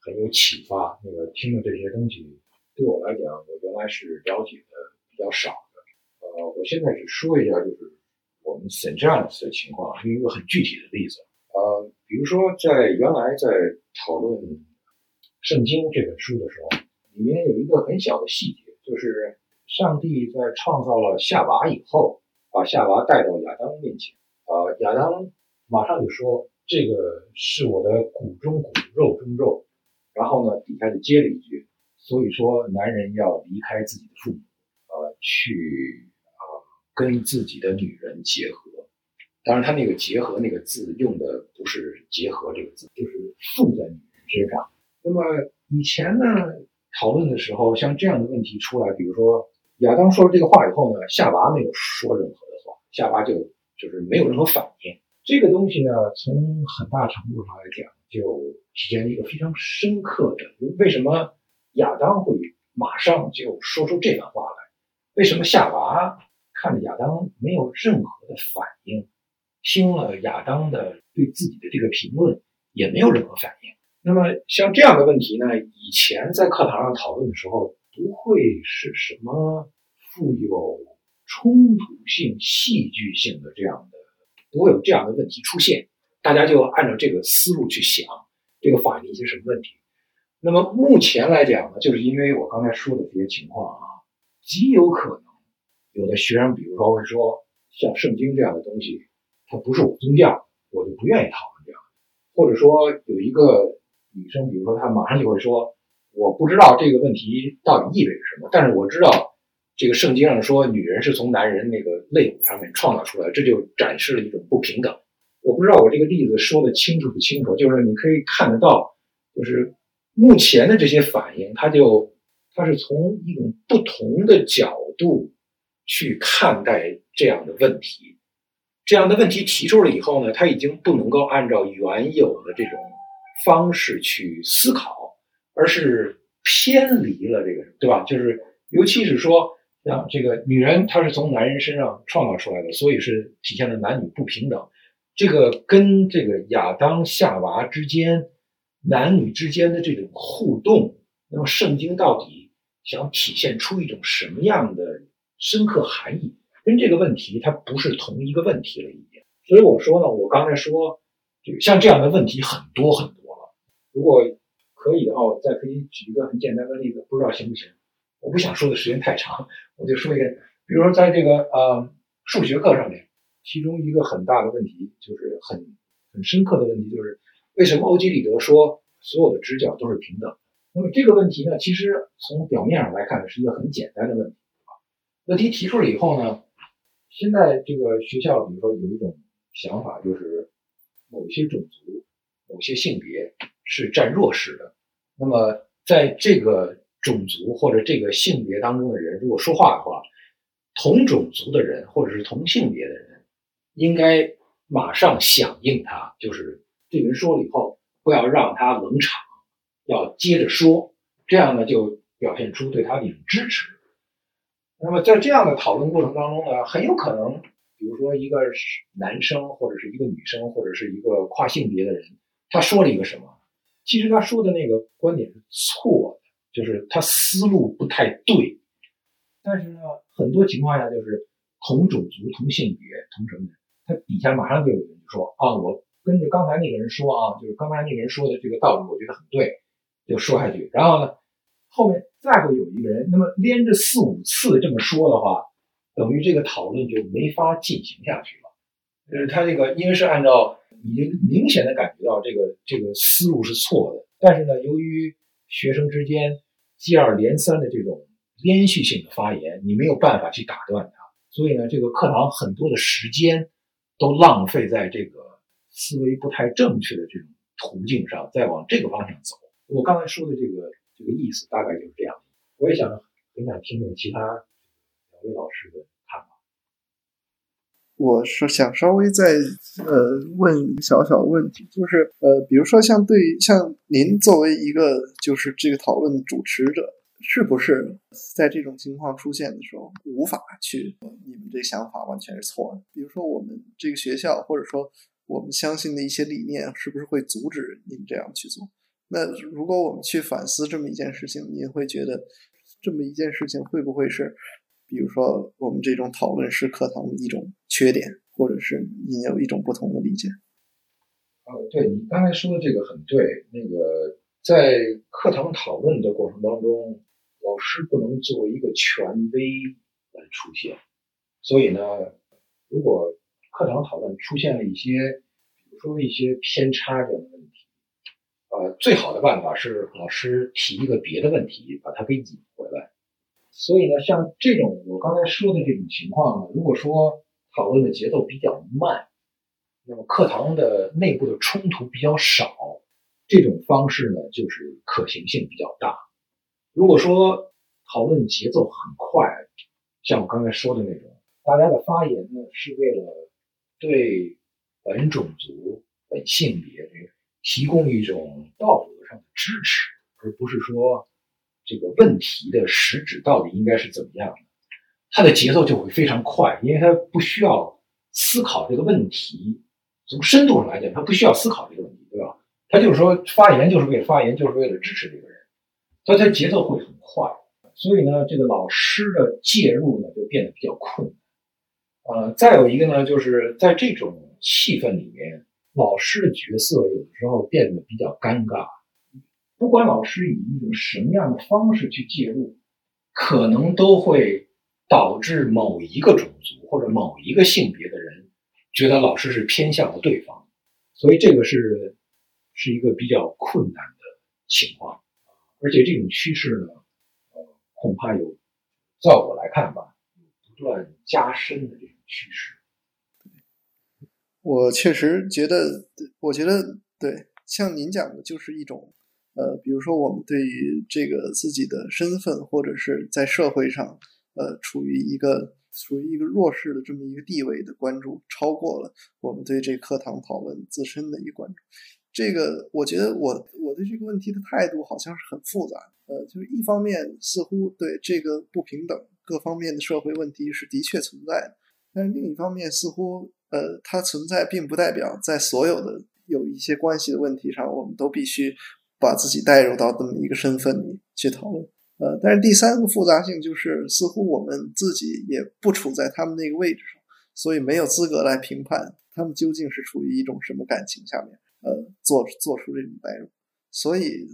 很有启发。那个听的这些东西，对我来讲，我原来是了解的比较少的。呃，我现在只说一下，就是我们 s a n t John's 的情况，是一个很具体的例子。呃，比如说在原来在讨论《圣经》这本书的时候。里面有一个很小的细节，就是上帝在创造了夏娃以后，把夏娃带到亚当面前。啊，亚当马上就说：“这个是我的骨中骨，肉中肉。”然后呢，底下就接了一句：“所以说，男人要离开自己的父母，呃，去啊，跟自己的女人结合。当然，他那个‘结合’那个字用的不是‘结合’这个字，就是附在女人身上。那么以前呢？” <clears throat> 讨论的时候，像这样的问题出来，比如说亚当说了这个话以后呢，夏娃没有说任何的话，夏娃就就是没有任何反应。这个东西呢，从很大程度上来讲，就体现了一个非常深刻的：为什么亚当会马上就说出这番话来？为什么夏娃看着亚当没有任何的反应，听了亚当的对自己的这个评论也没有任何反应？那么像这样的问题呢，以前在课堂上讨论的时候，不会是什么富有冲突性、戏剧性的这样的，不会有这样的问题出现。大家就按照这个思路去想，这个法律一些什么问题。那么目前来讲呢，就是因为我刚才说的这些情况啊，极有可能有的学生，比如说会说，像圣经这样的东西，它不是我宗教，我就不愿意讨论这样，或者说有一个。女生，比如说，她马上就会说：“我不知道这个问题到底意味着什么，但是我知道这个圣经上说，女人是从男人那个肋骨上面创造出来，这就展示了一种不平等。”我不知道我这个例子说的清楚不清楚，就是你可以看得到，就是目前的这些反应，它就它是从一种不同的角度去看待这样的问题，这样的问题提出了以后呢，它已经不能够按照原有的这种。方式去思考，而是偏离了这个，对吧？就是尤其是说，像这个女人，她是从男人身上创造出来的，所以是体现了男女不平等。这个跟这个亚当夏娃之间男女之间的这种互动，那么圣经到底想体现出一种什么样的深刻含义？跟这个问题它不是同一个问题了，已经。所以我说呢，我刚才说，像这样的问题很多很多。如果可以的话，我再可以举一个很简单的例子，不知道行不行？我不想说的时间太长，我就说一个，比如说在这个呃数学课上面，其中一个很大的问题就是很很深刻的问题，就是为什么欧几里得说所有的直角都是平等？那么这个问题呢，其实从表面上来看是一个很简单的问题啊。问题提出了以后呢，现在这个学校比如说有一种想法，就是某些种族、某些性别。是占弱势的。那么，在这个种族或者这个性别当中的人，如果说话的话，同种族的人或者是同性别的人，应该马上响应他，就是这个人说了以后，不要让他冷场，要接着说，这样呢就表现出对他的一种支持。那么，在这样的讨论过程当中呢，很有可能，比如说一个男生或者是一个女生或者是一个跨性别的人，他说了一个什么？其实他说的那个观点是错的，就是他思路不太对。但是呢，很多情况下就是同种族、同性别、同什么的，他底下马上就有人说啊，我跟着刚才那个人说啊，就是刚才那个人说的这个道理，我觉得很对，就说下去。然后呢，后面再会有一个人，那么连着四五次这么说的话，等于这个讨论就没法进行下去了。就是他这个，因为是按照。已经明显的感觉到这个这个思路是错的，但是呢，由于学生之间接二连三的这种连续性的发言，你没有办法去打断他，所以呢，这个课堂很多的时间都浪费在这个思维不太正确的这种途径上，再往这个方向走。我刚才说的这个这个意思大概就是这样。我也想很想听听其他两位老师的。我是想稍微再呃问一个小小问题，就是呃，比如说像对像您作为一个就是这个讨论的主持者，是不是在这种情况出现的时候，无法去你们这想法完全是错的？比如说我们这个学校，或者说我们相信的一些理念，是不是会阻止您这样去做？那如果我们去反思这么一件事情，您会觉得这么一件事情会不会是？比如说，我们这种讨论式课堂的一种缺点，或者是你有一种不同的理解。呃，对你刚才说的这个很对。那个在课堂讨论的过程当中，老师不能作为一个权威来出现。所以呢，如果课堂讨论出现了一些，比如说一些偏差这样的问题，呃，最好的办法是老师提一个别的问题，把它给引回来。所以呢，像这种我刚才说的这种情况呢，如果说讨论的节奏比较慢，那么课堂的内部的冲突比较少，这种方式呢就是可行性比较大。如果说讨论节奏很快，像我刚才说的那种，大家的发言呢是为了对本种族、本性别提供一种道德上的支持，而不是说。这个问题的实质到底应该是怎么样的？他的节奏就会非常快，因为他不需要思考这个问题。从深度上来讲，他不需要思考这个问题，对吧？他就是说发言就是为了发言，就是为了支持这个人，所以他节奏会很快。所以呢，这个老师的介入呢就变得比较困难。呃，再有一个呢，就是在这种气氛里面，老师的角色有的时候变得比较尴尬。不管老师以一种什么样的方式去介入，可能都会导致某一个种族或者某一个性别的人觉得老师是偏向了对方，所以这个是是一个比较困难的情况，而且这种趋势呢，呃，恐怕有，在我来看吧，不断加深的这种趋势。我确实觉得，我觉得对，像您讲的，就是一种。呃，比如说我们对于这个自己的身份，或者是在社会上，呃，处于一个处于一个弱势的这么一个地位的关注，超过了我们对这课堂讨论自身的一个关注。这个，我觉得我我对这个问题的态度好像是很复杂。呃，就是一方面似乎对这个不平等各方面的社会问题是的确存在的，但是另一方面似乎呃，它存在并不代表在所有的有一些关系的问题上，我们都必须。把自己带入到这么一个身份里去讨论，呃，但是第三个复杂性就是，似乎我们自己也不处在他们那个位置上，所以没有资格来评判他们究竟是处于一种什么感情下面，呃，做做出这种代入。所以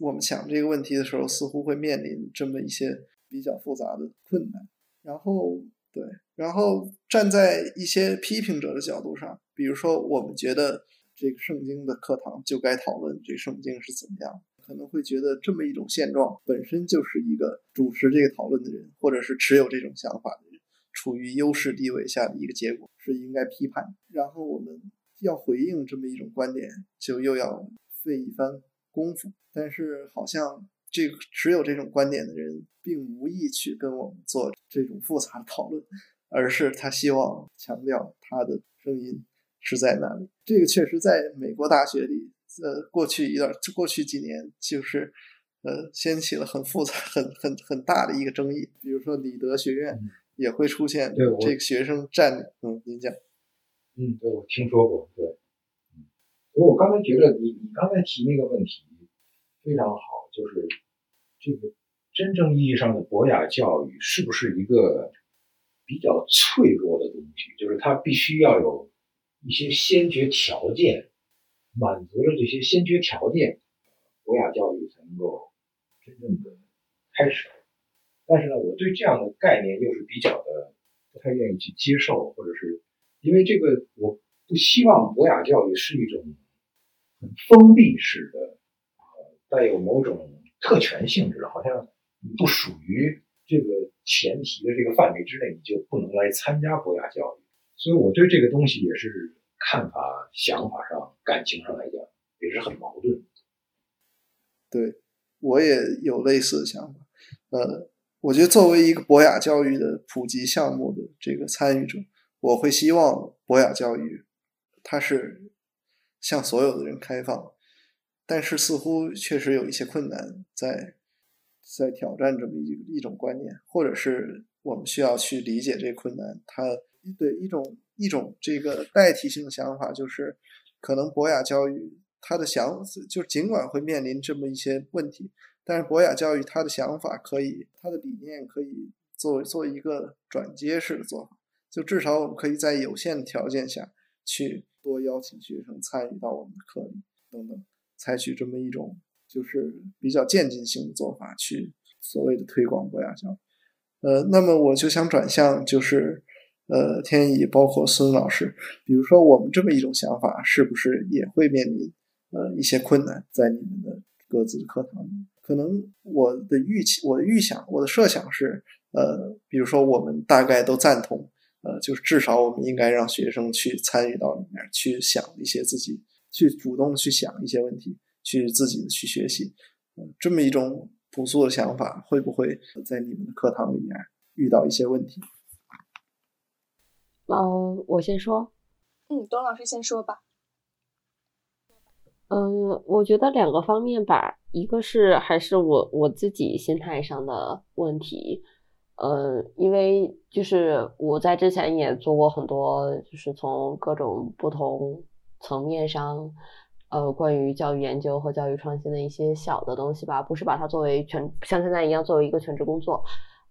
我们想这个问题的时候，似乎会面临这么一些比较复杂的困难。然后，对，然后站在一些批评者的角度上，比如说，我们觉得。这个圣经的课堂就该讨论这圣经是怎么样，可能会觉得这么一种现状本身就是一个主持这个讨论的人，或者是持有这种想法的人处于优势地位下的一个结果，是应该批判。然后我们要回应这么一种观点，就又要费一番功夫。但是好像这个持有这种观点的人并无意去跟我们做这种复杂的讨论，而是他希望强调他的声音。是在哪里？这个确实在美国大学里，呃，过去一段，过去几年，就是呃，掀起了很复杂、很很很大的一个争议。比如说，理德学院也会出现这个学生占，嗯，您讲，嗯，对，我听说过，对，嗯，所以我刚才觉得你你刚才提那个问题非常好，就是这个真正意义上的博雅教育是不是一个比较脆弱的东西？就是它必须要有。一些先决条件满足了这些先决条件，博雅教育才能够真正的开始。但是呢，我对这样的概念又是比较的不太愿意去接受，或者是因为这个，我不希望博雅教育是一种封闭式的，带有某种特权性质的，好像你不属于这个前提的这个范围之内，你就不能来参加博雅教育。所以我对这个东西也是看法、想法上、感情上来讲也是很矛盾。对，我也有类似的想法。呃，我觉得作为一个博雅教育的普及项目的这个参与者，我会希望博雅教育它是向所有的人开放，但是似乎确实有一些困难在在挑战这么一一种观念，或者是我们需要去理解这困难。它对一种一种这个代替性的想法，就是可能博雅教育它的想就尽管会面临这么一些问题，但是博雅教育它的想法可以，它的理念可以做做一个转接式的做法。就至少我们可以在有限的条件下去多邀请学生参与到我们的课里，等等，采取这么一种就是比较渐进性的做法去所谓的推广博雅教育。呃，那么我就想转向就是呃天意包括孙老师，比如说我们这么一种想法，是不是也会面临呃一些困难在你们的各自的课堂里？可能我的预期、我的预想、我的设想是，呃，比如说我们大概都赞同。呃，就是至少我们应该让学生去参与到里面，去想一些自己，去主动去想一些问题，去自己的去学习。呃，这么一种朴素的想法，会不会在你们的课堂里面遇到一些问题？嗯，我先说。嗯，董老师先说吧。嗯，我觉得两个方面吧，一个是还是我我自己心态上的问题。呃，因为就是我在之前也做过很多，就是从各种不同层面上，呃，关于教育研究和教育创新的一些小的东西吧，不是把它作为全像现在一样作为一个全职工作，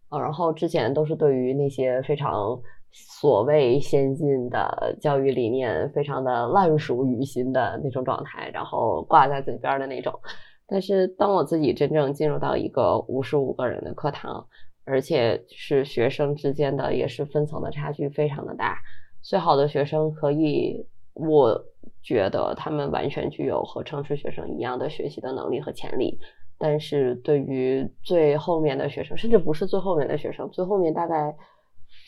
呃，然后之前都是对于那些非常所谓先进的教育理念非常的烂熟于心的那种状态，然后挂在嘴边的那种，但是当我自己真正进入到一个五十五个人的课堂。而且是学生之间的也是分层的差距非常的大，最好的学生可以，我觉得他们完全具有和城市学生一样的学习的能力和潜力，但是对于最后面的学生，甚至不是最后面的学生，最后面大概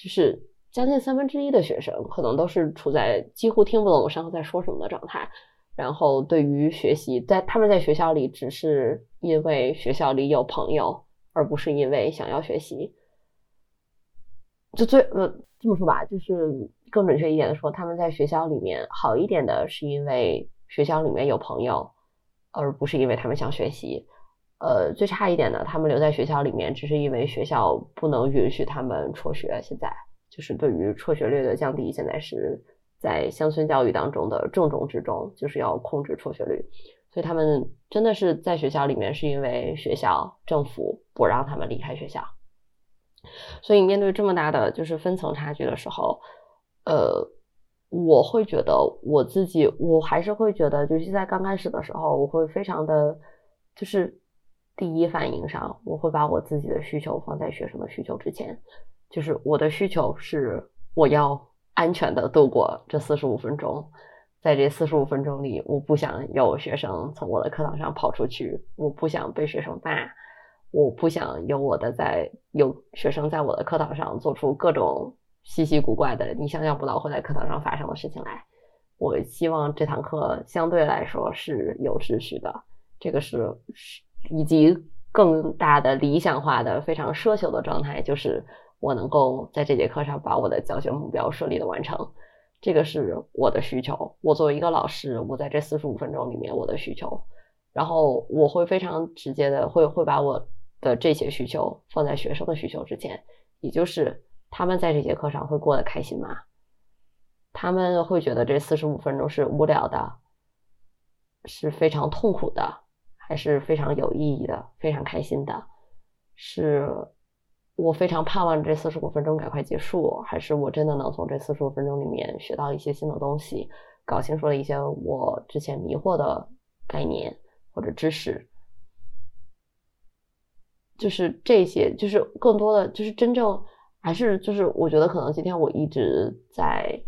就是将近三分之一的学生，可能都是处在几乎听不懂上课在说什么的状态，然后对于学习，在他们在学校里只是因为学校里有朋友。而不是因为想要学习，就最呃这么说吧，就是更准确一点的说，他们在学校里面好一点的是因为学校里面有朋友，而不是因为他们想学习。呃，最差一点的，他们留在学校里面只是因为学校不能允许他们辍学。现在就是对于辍学率的降低，现在是在乡村教育当中的重中之重，就是要控制辍学率。所以他们真的是在学校里面，是因为学校政府不让他们离开学校。所以面对这么大的就是分层差距的时候，呃，我会觉得我自己，我还是会觉得，就是在刚开始的时候，我会非常的，就是第一反应上，我会把我自己的需求放在学生的需求之前。就是我的需求是，我要安全的度过这四十五分钟。在这四十五分钟里，我不想有学生从我的课堂上跑出去，我不想被学生骂，我不想有我的在有学生在我的课堂上做出各种稀奇古怪的、你想象不到会在课堂上发生的事情来。我希望这堂课相对来说是有秩序的，这个是以及更大的理想化的、非常奢求的状态，就是我能够在这节课上把我的教学目标顺利的完成。这个是我的需求。我作为一个老师，我在这四十五分钟里面，我的需求，然后我会非常直接的会会把我的这些需求放在学生的需求之前，也就是他们在这节课上会过得开心吗？他们会觉得这四十五分钟是无聊的，是非常痛苦的，还是非常有意义的、非常开心的？是？我非常盼望这四十五分钟赶快结束，还是我真的能从这四十五分钟里面学到一些新的东西，搞清楚了一些我之前迷惑的概念或者知识，就是这些，就是更多的，就是真正还是就是我觉得可能今天我一直在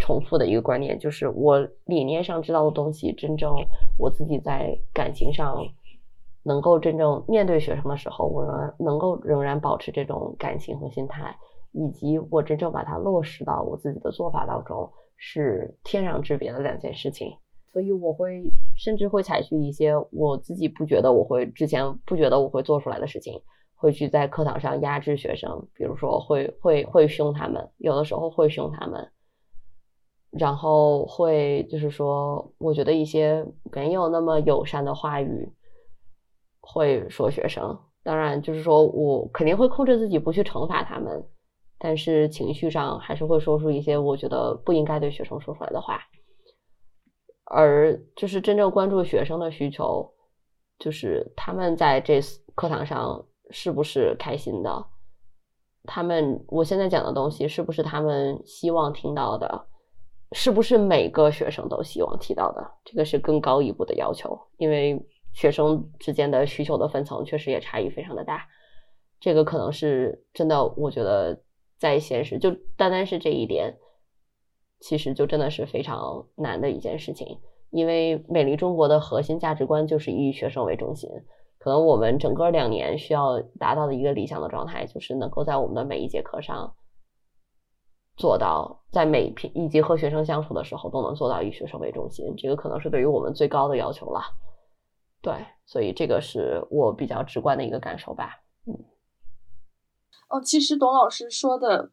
重复的一个观念，就是我理念上知道的东西，真正我自己在感情上。能够真正面对学生的时候，我仍能够仍然保持这种感情和心态，以及我真正把它落实到我自己的做法当中，是天壤之别的两件事情。所以我会甚至会采取一些我自己不觉得我会之前不觉得我会做出来的事情，会去在课堂上压制学生，比如说会会会凶他们，有的时候会凶他们，然后会就是说，我觉得一些没有那么友善的话语会说学生。当然，就是说我肯定会控制自己不去惩罚他们，但是情绪上还是会说出一些我觉得不应该对学生说出来的话。而就是真正关注学生的需求，就是他们在这课堂上是不是开心的？他们我现在讲的东西是不是他们希望听到的？是不是每个学生都希望听到的？这个是更高一步的要求，因为。学生之间的需求的分层确实也差异非常的大，这个可能是真的。我觉得在现实，就单单是这一点，其实就真的是非常难的一件事情。因为美丽中国的核心价值观就是以学生为中心。可能我们整个两年需要达到的一个理想的状态，就是能够在我们的每一节课上做到，在每一以及和学生相处的时候都能做到以学生为中心。这个可能是对于我们最高的要求了。对，所以这个是我比较直观的一个感受吧。嗯，哦，其实董老师说的，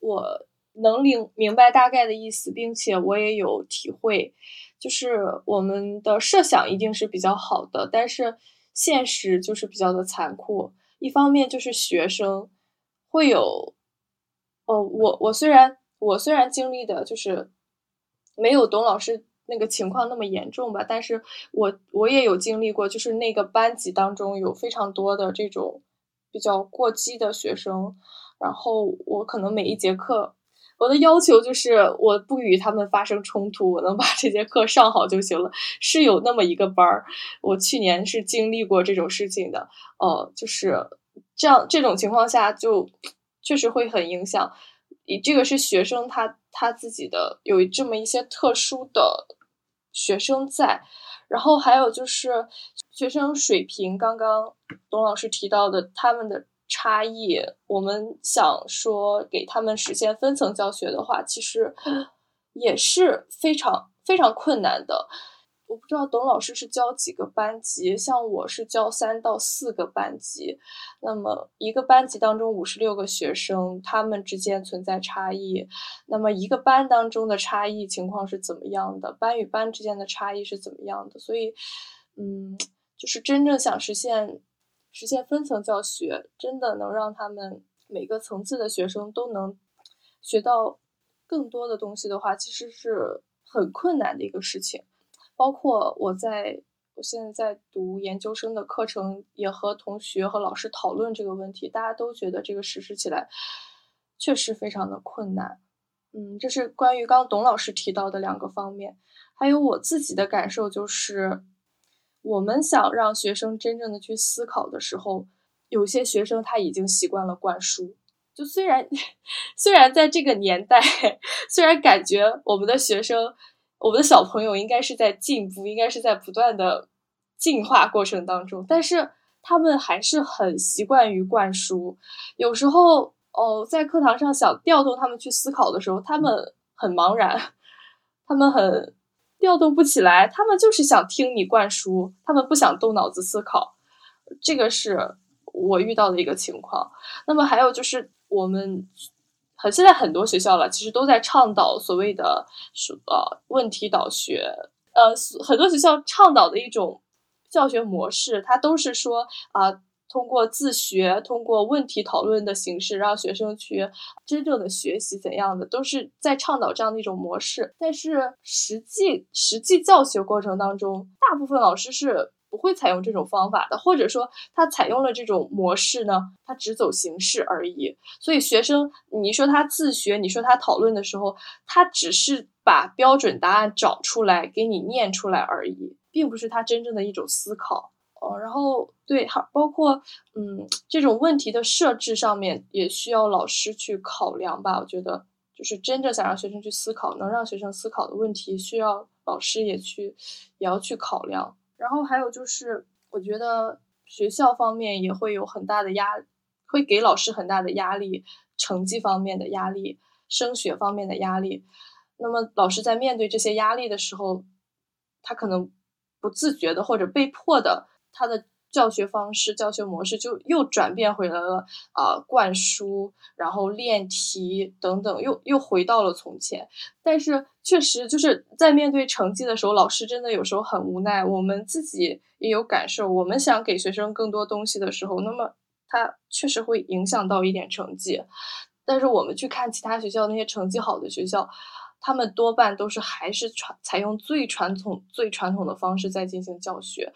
我能领明白大概的意思，并且我也有体会，就是我们的设想一定是比较好的，但是现实就是比较的残酷。一方面就是学生会有，哦，我我虽然我虽然经历的就是没有董老师。那个情况那么严重吧，但是我我也有经历过，就是那个班级当中有非常多的这种比较过激的学生，然后我可能每一节课，我的要求就是我不与他们发生冲突，我能把这节课上好就行了。是有那么一个班儿，我去年是经历过这种事情的，呃，就是这样这种情况下就确实会很影响。你这个是学生他他自己的有这么一些特殊的学生在，然后还有就是学生水平，刚刚董老师提到的他们的差异，我们想说给他们实现分层教学的话，其实也是非常非常困难的。我不知道董老师是教几个班级，像我是教三到四个班级，那么一个班级当中五十六个学生，他们之间存在差异，那么一个班当中的差异情况是怎么样的？班与班之间的差异是怎么样的？所以，嗯，就是真正想实现实现分层教学，真的能让他们每个层次的学生都能学到更多的东西的话，其实是很困难的一个事情。包括我在，我现在在读研究生的课程，也和同学和老师讨论这个问题，大家都觉得这个实施起来确实非常的困难。嗯，这是关于刚董老师提到的两个方面，还有我自己的感受就是，我们想让学生真正的去思考的时候，有些学生他已经习惯了灌输，就虽然 <laughs> 虽然在这个年代，<laughs> 虽然感觉我们的学生。我们的小朋友应该是在进步，应该是在不断的进化过程当中，但是他们还是很习惯于灌输。有时候，哦，在课堂上想调动他们去思考的时候，他们很茫然，他们很调动不起来，他们就是想听你灌输，他们不想动脑子思考。这个是我遇到的一个情况。那么还有就是我们。现在很多学校了，其实都在倡导所谓的呃问题导学，呃很多学校倡导的一种教学模式，它都是说啊通过自学，通过问题讨论的形式，让学生去真正的学习怎样的，都是在倡导这样的一种模式。但是实际实际教学过程当中，大部分老师是。不会采用这种方法的，或者说他采用了这种模式呢，他只走形式而已。所以学生，你说他自学，你说他讨论的时候，他只是把标准答案找出来给你念出来而已，并不是他真正的一种思考。哦，然后对，还包括嗯，这种问题的设置上面也需要老师去考量吧。我觉得，就是真正想让学生去思考，能让学生思考的问题，需要老师也去也要去考量。然后还有就是，我觉得学校方面也会有很大的压，会给老师很大的压力，成绩方面的压力，升学方面的压力。那么老师在面对这些压力的时候，他可能不自觉的或者被迫的，他的教学方式、教学模式就又转变回来了啊，灌输，然后练题等等，又又回到了从前。但是确实就是在面对成绩的时候，老师真的有时候很无奈。我们自己也有感受，我们想给学生更多东西的时候，那么他确实会影响到一点成绩。但是我们去看其他学校那些成绩好的学校。他们多半都是还是传采用最传统、最传统的方式在进行教学，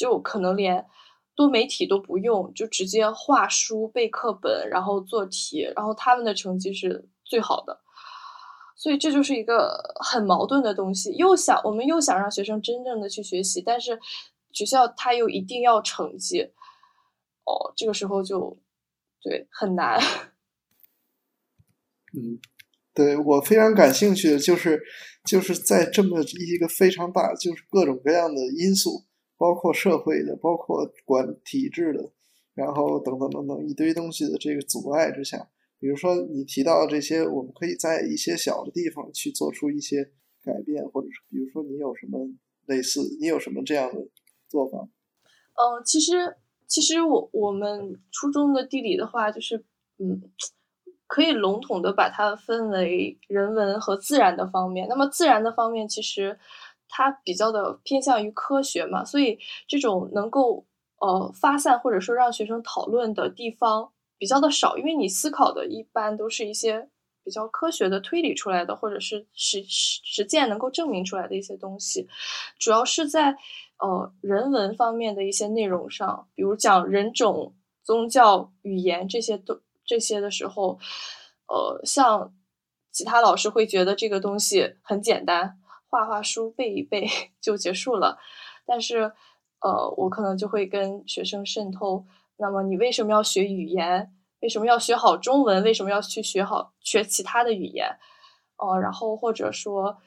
就可能连多媒体都不用，就直接画书、背课本，然后做题，然后他们的成绩是最好的。所以这就是一个很矛盾的东西，又想我们又想让学生真正的去学习，但是学校他又一定要成绩，哦，这个时候就对很难。<laughs> 嗯。对我非常感兴趣的就是，就是在这么一个非常大，就是各种各样的因素，包括社会的，包括管体制的，然后等等等等一堆东西的这个阻碍之下，比如说你提到的这些，我们可以在一些小的地方去做出一些改变，或者是比如说你有什么类似，你有什么这样的做法？嗯，其实其实我我们初中的地理的话，就是嗯。可以笼统的把它分为人文和自然的方面。那么自然的方面，其实它比较的偏向于科学嘛，所以这种能够呃发散或者说让学生讨论的地方比较的少，因为你思考的一般都是一些比较科学的推理出来的，或者是实实实践能够证明出来的一些东西，主要是在呃人文方面的一些内容上，比如讲人种、宗教、语言这些都。这些的时候，呃，像其他老师会觉得这个东西很简单，画画书背一背 <laughs> 就结束了。但是，呃，我可能就会跟学生渗透。那么，你为什么要学语言？为什么要学好中文？为什么要去学好学其他的语言？哦，然后或者说，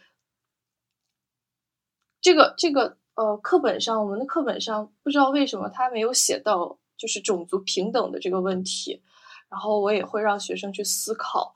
这个这个呃，课本上我们的课本上不知道为什么他没有写到就是种族平等的这个问题。然后我也会让学生去思考，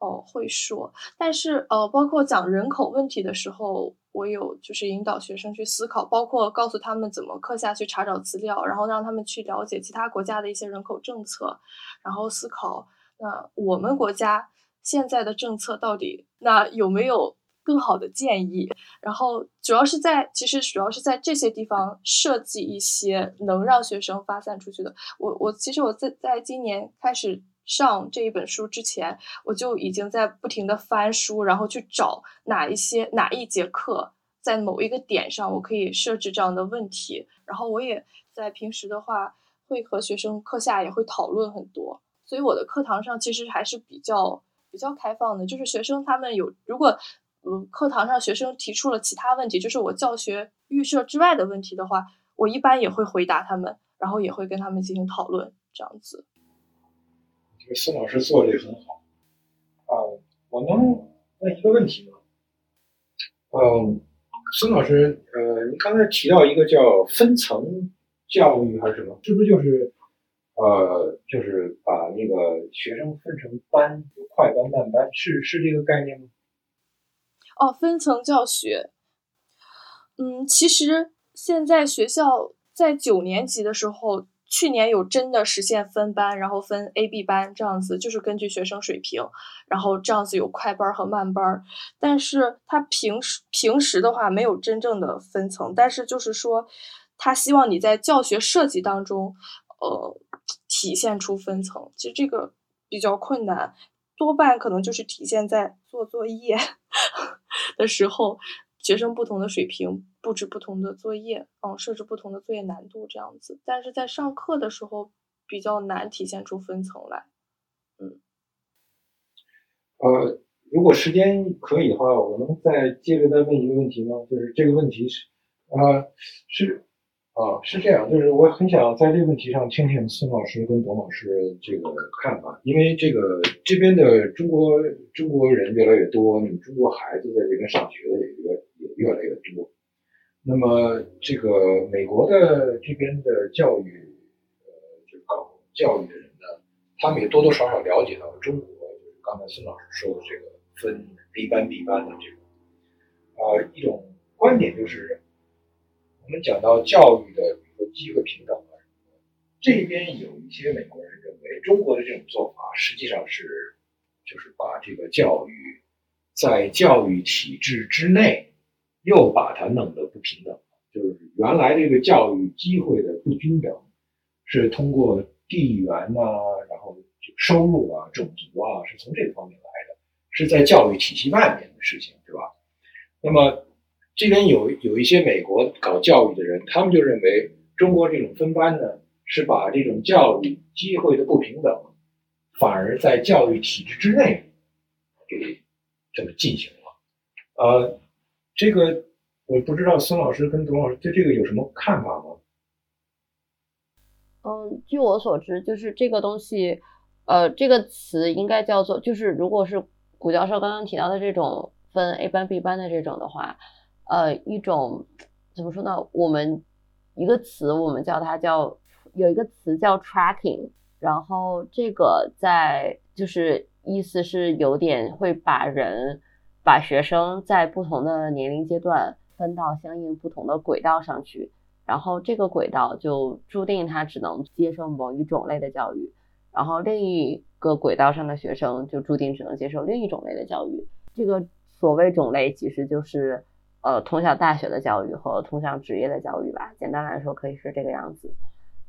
哦，会说，但是呃，包括讲人口问题的时候，我有就是引导学生去思考，包括告诉他们怎么课下去查找资料，然后让他们去了解其他国家的一些人口政策，然后思考那我们国家现在的政策到底那有没有更好的建议，然后主要是在其实主要是在这些地方设计一些能让学生发散出去的。我我其实我在在今年开始上这一本书之前，我就已经在不停的翻书，然后去找哪一些哪一节课在某一个点上我可以设置这样的问题。然后我也在平时的话会和学生课下也会讨论很多，所以我的课堂上其实还是比较比较开放的，就是学生他们有如果。嗯，课堂上学生提出了其他问题，就是我教学预设之外的问题的话，我一般也会回答他们，然后也会跟他们进行讨论，这样子。孙老师做的也很好啊，我能问一个问题吗？嗯，孙老师，呃，你刚才提到一个叫分层教育还是什么？是不是就是呃，就是把那个学生分成班，快班、慢班，是是这个概念吗？哦，分层教学，嗯，其实现在学校在九年级的时候，去年有真的实现分班，然后分 A、B 班这样子，就是根据学生水平，然后这样子有快班和慢班。但是他平时平时的话没有真正的分层，但是就是说，他希望你在教学设计当中，呃，体现出分层。其实这个比较困难。多半可能就是体现在做作业 <laughs> 的时候，学生不同的水平布置不同的作业，嗯，设置不同的作业难度这样子。但是在上课的时候比较难体现出分层来，嗯。呃，如果时间可以的话，我能再接着再问一个问题吗？就是这个问题是，呃，是。啊，是这样，就是我很想在这个问题上听听孙老师跟董老师这个看法，因为这个这边的中国中国人越来越多，你们中国孩子在这边上学的也越来越多。那么这个美国的这边的教育，呃，就搞教育的人呢，他们也多多少少了解到中国，就是刚才孙老师说的这个分 B 班 B 班的这个，啊，一种观点就是。我们讲到教育的，比如说机会平等啊。这边有一些美国人认为，中国的这种做法实际上是就是把这个教育在教育体制之内又把它弄得不平等，就是原来这个教育机会的不均等是通过地缘呐、然后收入啊、种族啊，是从这个方面来的，是在教育体系外面的事情，对吧？那么这边有有一些美国搞教育的人，他们就认为中国这种分班呢，是把这种教育机会的不平等，反而在教育体制之内给这么进行了。呃，这个我不知道孙老师跟董老师对这个有什么看法吗？嗯，据我所知，就是这个东西，呃，这个词应该叫做，就是如果是古教授刚刚提到的这种分 A 班、B 班的这种的话，呃，一种怎么说呢？我们一个词，我们叫它叫有一个词叫 tracking，然后这个在就是意思是有点会把人把学生在不同的年龄阶段分到相应不同的轨道上去。然后这个轨道就注定他只能接受某一种类的教育，然后另一个轨道上的学生就注定只能接受另一种类的教育。这个所谓种类其实就是呃通向大学的教育和通向职业的教育吧。简单来说可以是这个样子。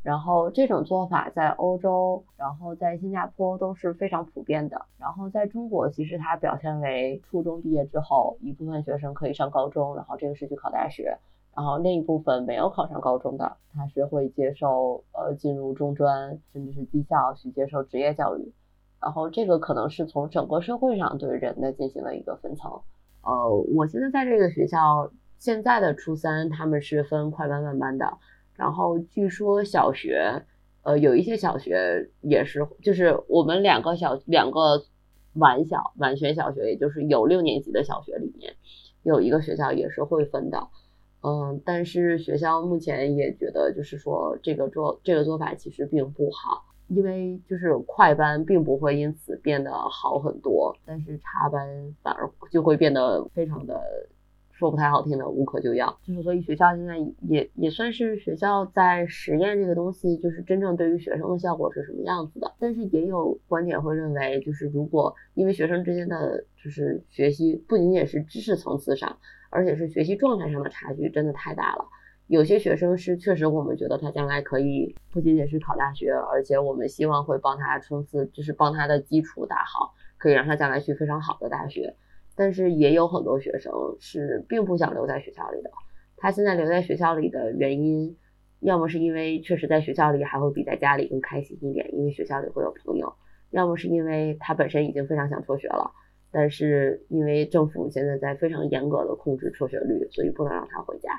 然后这种做法在欧洲，然后在新加坡都是非常普遍的。然后在中国，其实它表现为初中毕业之后，一部分学生可以上高中，然后这个是去考大学。然后另一部分没有考上高中的，他是会接受呃进入中专甚至是技校去接受职业教育。然后这个可能是从整个社会上对人的进行了一个分层。呃，我现在在这个学校，现在的初三他们是分快班慢班的。然后据说小学，呃，有一些小学也是，就是我们两个小两个晚小晚学小学，也就是有六年级的小学里面，有一个学校也是会分的。嗯，但是学校目前也觉得，就是说这个做这个做法其实并不好，因为就是快班并不会因此变得好很多，但是差班反而就会变得非常的说不太好听的无可救药。就是所以学校现在也也算是学校在实验这个东西，就是真正对于学生的效果是什么样子的。但是也有观点会认为，就是如果因为学生之间的就是学习不仅仅是知识层次上。而且是学习状态上的差距真的太大了。有些学生是确实，我们觉得他将来可以不仅仅是考大学，而且我们希望会帮他冲刺，就是帮他的基础打好，可以让他将来去非常好的大学。但是也有很多学生是并不想留在学校里的。他现在留在学校里的原因，要么是因为确实在学校里还会比在家里更开心一点，因为学校里会有朋友；要么是因为他本身已经非常想辍学了。但是因为政府现在在非常严格的控制辍学率，所以不能让他回家，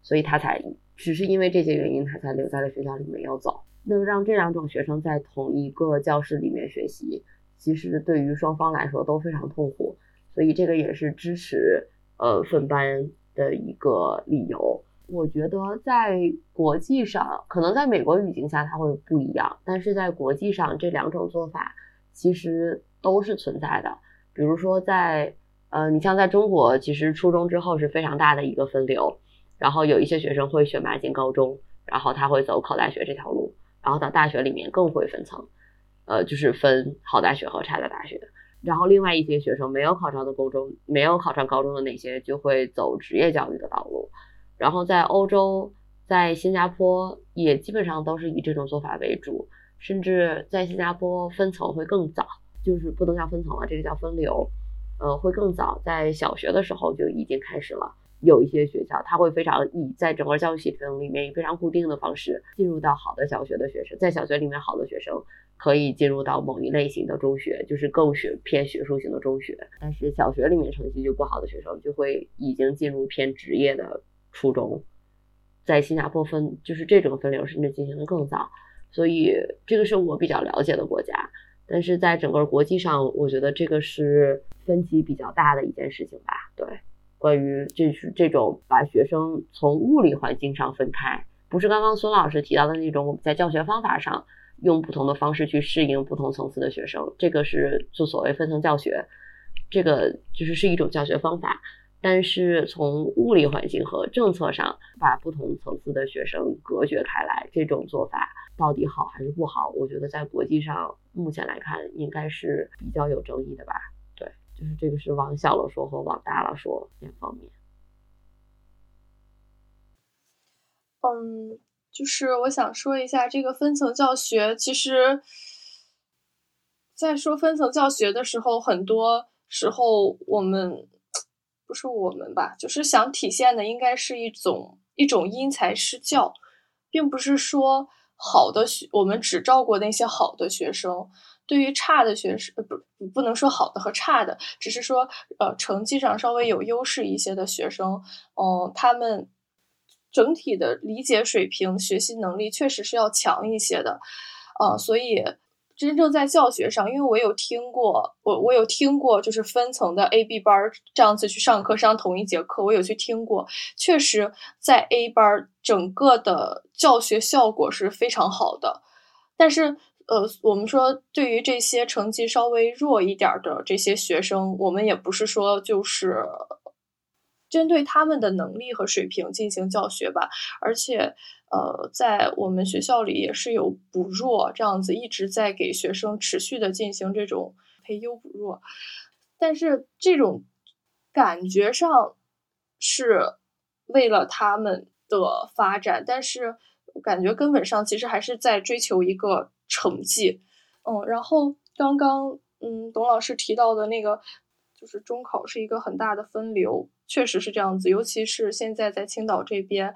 所以他才只是因为这些原因，他才留在了学校里没有走。那么让这两种学生在同一个教室里面学习，其实对于双方来说都非常痛苦，所以这个也是支持呃分班的一个理由。我觉得在国际上，可能在美国语境下它会不一样，但是在国际上这两种做法其实都是存在的。比如说，在呃，你像在中国，其实初中之后是非常大的一个分流，然后有一些学生会选拔进高中，然后他会走考大学这条路，然后到大学里面更会分层，呃，就是分好大学和差的大学。然后另外一些学生没有考上的高中，没有考上高中的那些就会走职业教育的道路。然后在欧洲，在新加坡也基本上都是以这种做法为主，甚至在新加坡分层会更早。就是不能叫分层了，这个叫分流，呃，会更早，在小学的时候就已经开始了。有一些学校，它会非常以在整个教育系统里面以非常固定的方式进入到好的小学的学生，在小学里面好的学生可以进入到某一类型的中学，就是更学偏学术型的中学。但是小学里面成绩就不好的学生，就会已经进入偏职业的初中。在新加坡分就是这种分流甚至进行的更早，所以这个是我比较了解的国家。但是在整个国际上，我觉得这个是分歧比较大的一件事情吧。对，关于这是这种把学生从物理环境上分开，不是刚刚孙老师提到的那种我们在教学方法上用不同的方式去适应不同层次的学生，这个是就所谓分层教学，这个就是是一种教学方法。但是从物理环境和政策上把不同层次的学生隔绝开来，这种做法到底好还是不好？我觉得在国际上目前来看，应该是比较有争议的吧。对，就是这个是往小了说和往大了说两方面。嗯，就是我想说一下这个分层教学，其实，在说分层教学的时候，很多时候我们。不是我们吧，就是想体现的应该是一种一种因材施教，并不是说好的学我们只照顾那些好的学生，对于差的学生不不能说好的和差的，只是说呃成绩上稍微有优势一些的学生，嗯，他们整体的理解水平、学习能力确实是要强一些的，呃，所以。真正在教学上，因为我有听过，我我有听过，就是分层的 A、B 班这样子去上课上同一节课，我有去听过，确实在 A 班整个的教学效果是非常好的。但是，呃，我们说对于这些成绩稍微弱一点的这些学生，我们也不是说就是针对他们的能力和水平进行教学吧，而且。呃，在我们学校里也是有补弱这样子，一直在给学生持续的进行这种培优补弱，但是这种感觉上是为了他们的发展，但是感觉根本上其实还是在追求一个成绩。嗯，然后刚刚嗯，董老师提到的那个，就是中考是一个很大的分流，确实是这样子，尤其是现在在青岛这边。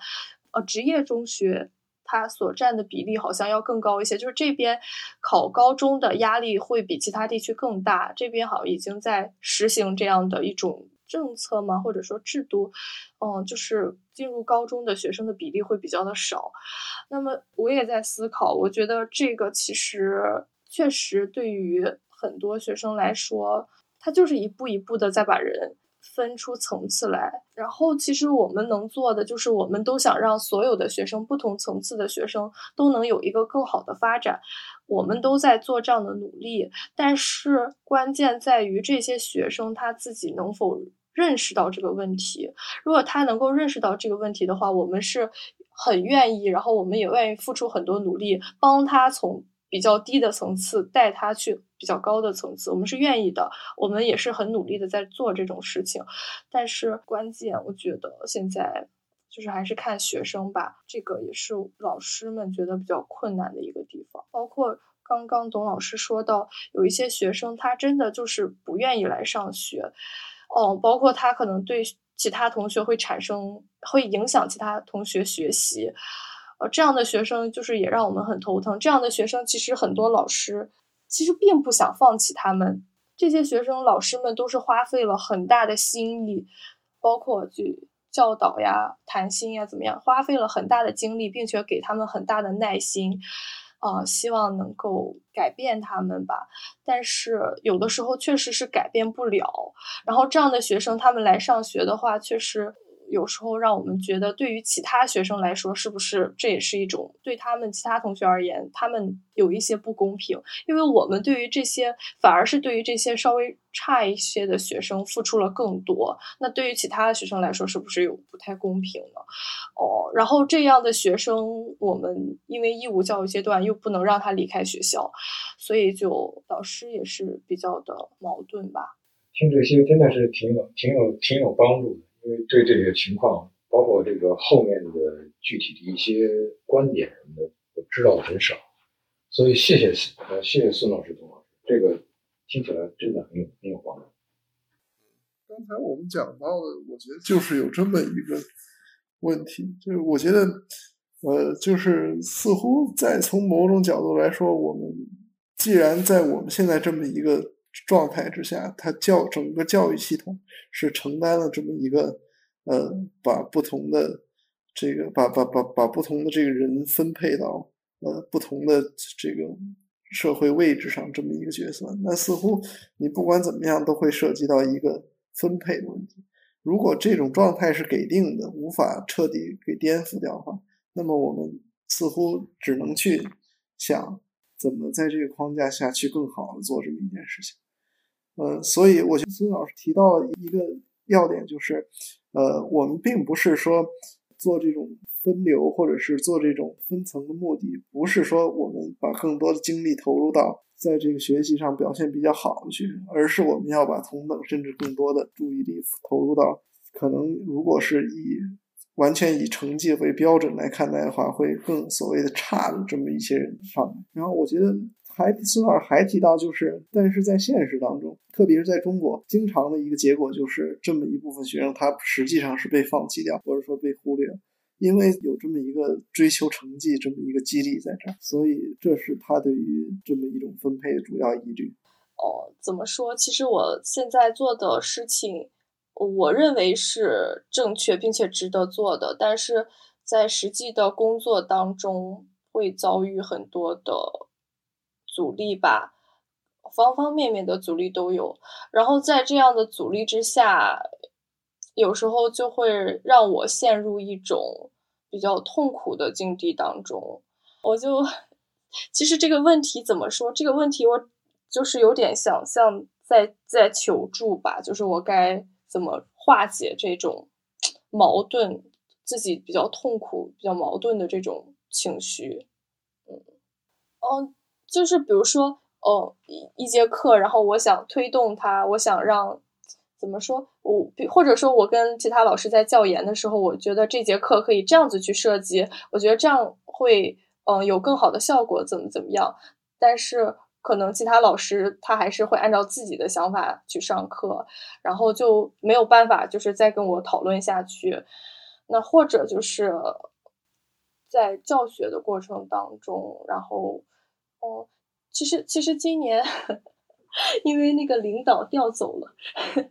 呃，职业中学它所占的比例好像要更高一些，就是这边考高中的压力会比其他地区更大。这边好像已经在实行这样的一种政策吗？或者说制度？嗯，就是进入高中的学生的比例会比较的少。那么我也在思考，我觉得这个其实确实对于很多学生来说，他就是一步一步的在把人。分出层次来，然后其实我们能做的就是，我们都想让所有的学生，不同层次的学生都能有一个更好的发展，我们都在做这样的努力。但是关键在于这些学生他自己能否认识到这个问题。如果他能够认识到这个问题的话，我们是很愿意，然后我们也愿意付出很多努力，帮他从。比较低的层次带他去比较高的层次，我们是愿意的，我们也是很努力的在做这种事情。但是关键，我觉得现在就是还是看学生吧，这个也是老师们觉得比较困难的一个地方。包括刚刚董老师说到，有一些学生他真的就是不愿意来上学，哦，包括他可能对其他同学会产生会影响其他同学学习。呃，这样的学生就是也让我们很头疼。这样的学生其实很多老师其实并不想放弃他们。这些学生老师们都是花费了很大的心力，包括去教导呀、谈心呀，怎么样，花费了很大的精力，并且给他们很大的耐心，啊，希望能够改变他们吧。但是有的时候确实是改变不了。然后这样的学生他们来上学的话，确实。有时候让我们觉得，对于其他学生来说，是不是这也是一种对他们其他同学而言，他们有一些不公平？因为我们对于这些，反而是对于这些稍微差一些的学生付出了更多。那对于其他的学生来说，是不是有不太公平呢？哦，然后这样的学生，我们因为义务教育阶段又不能让他离开学校，所以就导师也是比较的矛盾吧。听这些真的是挺有、挺有、挺有帮助的。因为对这个情况，包括这个后面的具体的一些观点什么的，我知道的很少，所以谢谢呃谢谢孙老师、董老师，这个听起来真的很有很有帮助。刚才我们讲到的，我觉得就是有这么一个问题，就是我觉得呃，就是似乎在从某种角度来说，我们既然在我们现在这么一个。状态之下，他教整个教育系统是承担了这么一个，呃，把不同的这个把把把把不同的这个人分配到呃不同的这个社会位置上这么一个角色。那似乎你不管怎么样都会涉及到一个分配的问题。如果这种状态是给定的，无法彻底给颠覆掉的话，那么我们似乎只能去想怎么在这个框架下去更好的做这么一件事情。呃，所以我觉得孙老师提到一个要点就是，呃，我们并不是说做这种分流或者是做这种分层的目的，不是说我们把更多的精力投入到在这个学习上表现比较好的学生，而是我们要把同等甚至更多的注意力投入到可能如果是以完全以成绩为标准来看待的话，会更所谓的差的这么一些人上面。然后我觉得。还孙老师还提到，就是但是在现实当中，特别是在中国，经常的一个结果就是这么一部分学生，他实际上是被放弃掉，或者说被忽略，因为有这么一个追求成绩这么一个激励在这儿，所以这是他对于这么一种分配的主要依据。哦，怎么说？其实我现在做的事情，我认为是正确并且值得做的，但是在实际的工作当中会遭遇很多的。阻力吧，方方面面的阻力都有。然后在这样的阻力之下，有时候就会让我陷入一种比较痛苦的境地当中。我就其实这个问题怎么说？这个问题我就是有点想向在在求助吧，就是我该怎么化解这种矛盾，自己比较痛苦、比较矛盾的这种情绪。嗯，哦。就是比如说，哦，一一节课，然后我想推动它，我想让怎么说，我或者说我跟其他老师在教研的时候，我觉得这节课可以这样子去设计，我觉得这样会嗯有更好的效果，怎么怎么样？但是可能其他老师他还是会按照自己的想法去上课，然后就没有办法就是再跟我讨论下去。那或者就是在教学的过程当中，然后。哦，其实其实今年，<laughs> 因为那个领导调走了，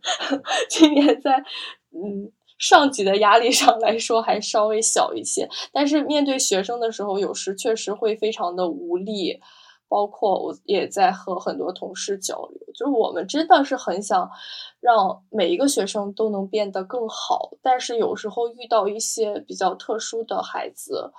<laughs> 今年在嗯上级的压力上来说还稍微小一些，但是面对学生的时候，有时确实会非常的无力。包括我也在和很多同事交流，就是我们真的是很想让每一个学生都能变得更好，但是有时候遇到一些比较特殊的孩子。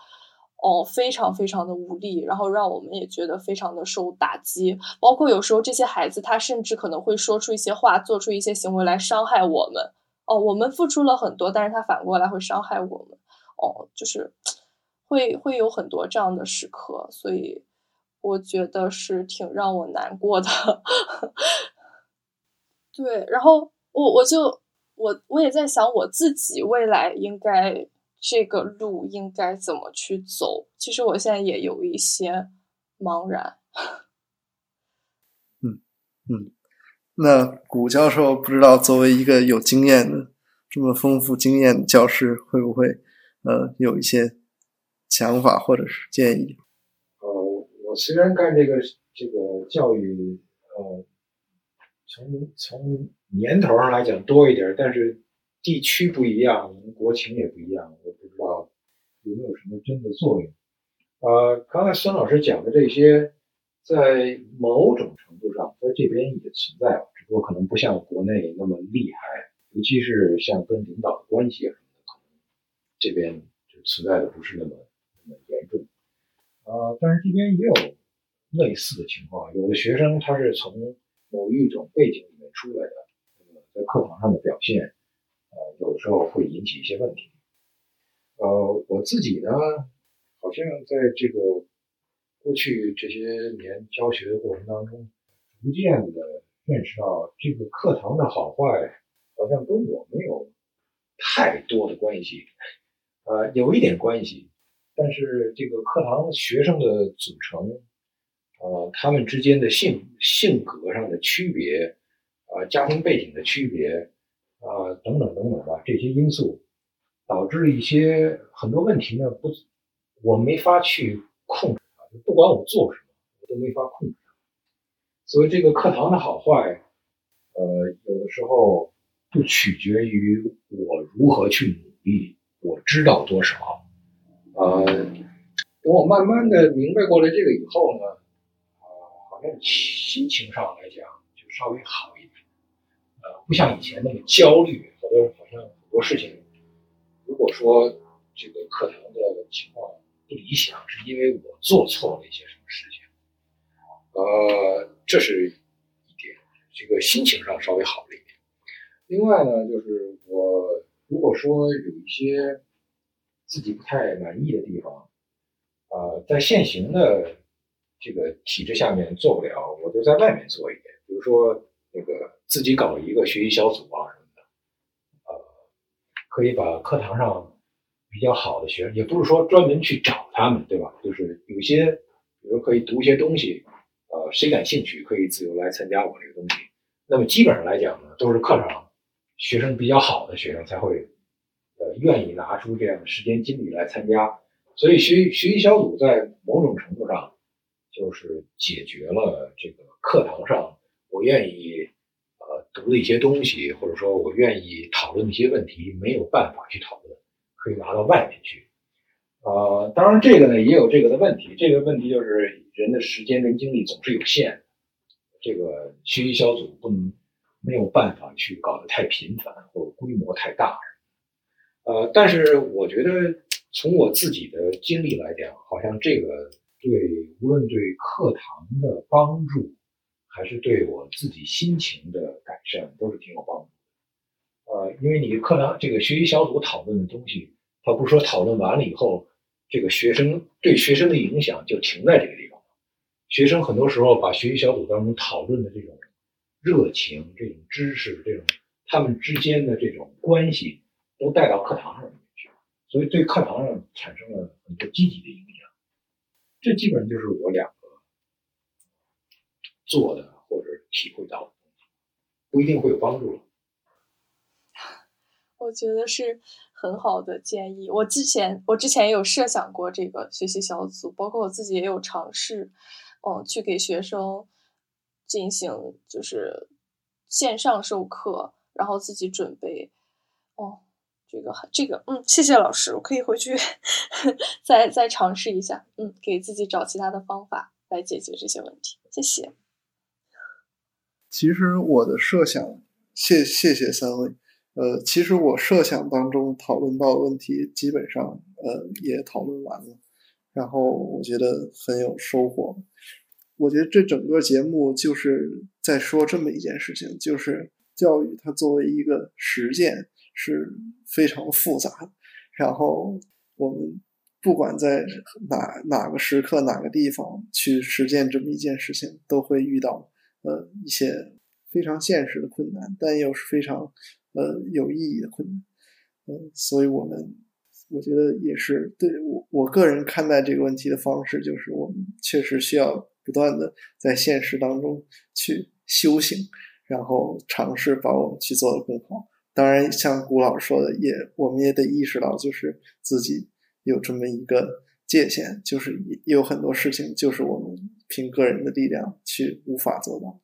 哦，非常非常的无力，然后让我们也觉得非常的受打击。包括有时候这些孩子，他甚至可能会说出一些话，做出一些行为来伤害我们。哦，我们付出了很多，但是他反过来会伤害我们。哦，就是 <tsk> 会会有很多这样的时刻，所以我觉得是挺让我难过的。<laughs> 对，然后我我就我我也在想，我自己未来应该。这个路应该怎么去走？其实我现在也有一些茫然。嗯嗯，那古教授不知道作为一个有经验的、这么丰富经验的教师，会不会呃有一些想法或者是建议？我虽然干这个这个教育，呃，从从年头上来讲多一点，但是。地区不一样，国情也不一样，我不知道有没有什么真的作用。呃，刚才孙老师讲的这些，在某种程度上，在这边也存在，只不过可能不像国内那么厉害，尤其是像跟领导的关系什么的，可能这边就存在的不是那么那么严重。呃，但是这边也有类似的情况，有的学生他是从某一种背景里面出来的，那么在课堂上的表现。呃，有时候会引起一些问题。呃，我自己呢，好像在这个过去这些年教学的过程当中，逐渐的认识到，这个课堂的好坏好像跟我没有太多的关系。呃，有一点关系，但是这个课堂学生的组成，呃，他们之间的性性格上的区别，啊，家庭背景的区别。啊，等等等等吧，这些因素导致一些很多问题呢，不，我没法去控制它。不管我做什么，我都没法控制。所以这个课堂的好坏，呃，有的时候不取决于我如何去努力，我知道多少。呃，等我慢慢的明白过来这个以后呢，呃，好像心情上来讲就稍微好一点，呃。不像以前那么焦虑，好多好像很多事情，如果说这个课堂的情况不理想，是因为我做错了一些什么事情，呃，这是一点，这个心情上稍微好了一点。另外呢，就是我如果说有一些自己不太满意的地方，呃，在现行的这个体制下面做不了，我就在外面做一点，比如说那个自己搞一个学习小组啊什么的，呃，可以把课堂上比较好的学生，也不是说专门去找他们，对吧？就是有些，比如可以读一些东西，呃，谁感兴趣可以自由来参加我这个东西。那么基本上来讲呢，都是课上学生比较好的学生才会，愿意拿出这样的时间精力来参加。所以学学习小组在某种程度上，就是解决了这个课堂上我愿意呃读的一些东西，或者说我愿意讨论的一些问题没有办法去讨论，可以拿到外面去。呃，当然这个呢也有这个的问题，这个问题就是人的时间跟精力总是有限，这个学习小组不能没有办法去搞得太频繁或者规模太大。呃，但是我觉得。从我自己的经历来讲，好像这个对无论对课堂的帮助，还是对我自己心情的改善，都是挺有帮助的。呃，因为你课堂这个学习小组讨论的东西，他不是说讨论完了以后，这个学生对学生的影响就停在这个地方。学生很多时候把学习小组当中讨论的这种热情、这种知识、这种他们之间的这种关系，都带到课堂上。所以对课堂上产生了很多积极的影响，这基本上就是我两个做的或者体会到的，不一定会有帮助。<laughs> 我觉得是很好的建议。我之前我之前也有设想过这个学习小组，包括我自己也有尝试，嗯，去给学生进行就是线上授课，然后自己准备，哦。这个这个，嗯，谢谢老师，我可以回去 <laughs> 再再尝试一下，嗯，给自己找其他的方法来解决这些问题。谢谢。其实我的设想，谢谢谢三位。呃，其实我设想当中讨论到的问题，基本上呃也讨论完了，然后我觉得很有收获。我觉得这整个节目就是在说这么一件事情，就是教育它作为一个实践。是非常复杂的，然后我们不管在哪哪个时刻、哪个地方去实践这么一件事情，都会遇到呃一些非常现实的困难，但又是非常呃有意义的困难。嗯，所以我们我觉得也是对我我个人看待这个问题的方式，就是我们确实需要不断的在现实当中去修行，然后尝试把我们去做的更好。当然，像古老说的，也我们也得意识到，就是自己有这么一个界限，就是有很多事情，就是我们凭个人的力量去无法做到。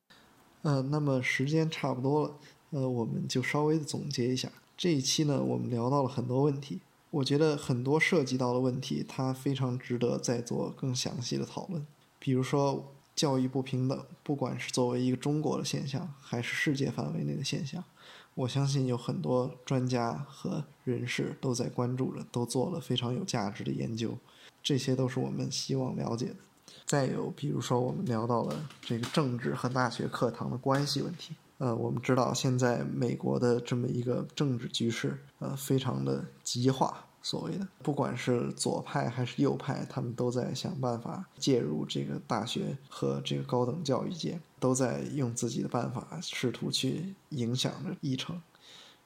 嗯，那么时间差不多了，呃，我们就稍微的总结一下这一期呢，我们聊到了很多问题，我觉得很多涉及到的问题，它非常值得再做更详细的讨论。比如说，教育不平等，不管是作为一个中国的现象，还是世界范围内的现象。我相信有很多专家和人士都在关注着，都做了非常有价值的研究，这些都是我们希望了解的。再有，比如说我们聊到了这个政治和大学课堂的关系问题。呃，我们知道现在美国的这么一个政治局势，呃，非常的极化。所谓的，不管是左派还是右派，他们都在想办法介入这个大学和这个高等教育界，都在用自己的办法试图去影响着议程，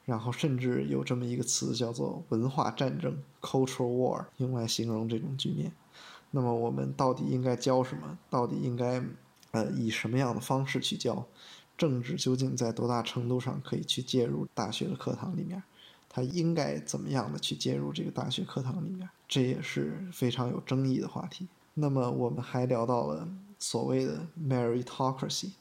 然后甚至有这么一个词叫做“文化战争 ”（cultural war） 用来形容这种局面。那么，我们到底应该教什么？到底应该呃以什么样的方式去教？政治究竟在多大程度上可以去介入大学的课堂里面？他应该怎么样的去介入这个大学课堂里面？这也是非常有争议的话题。那么我们还聊到了所谓的 meritocracy，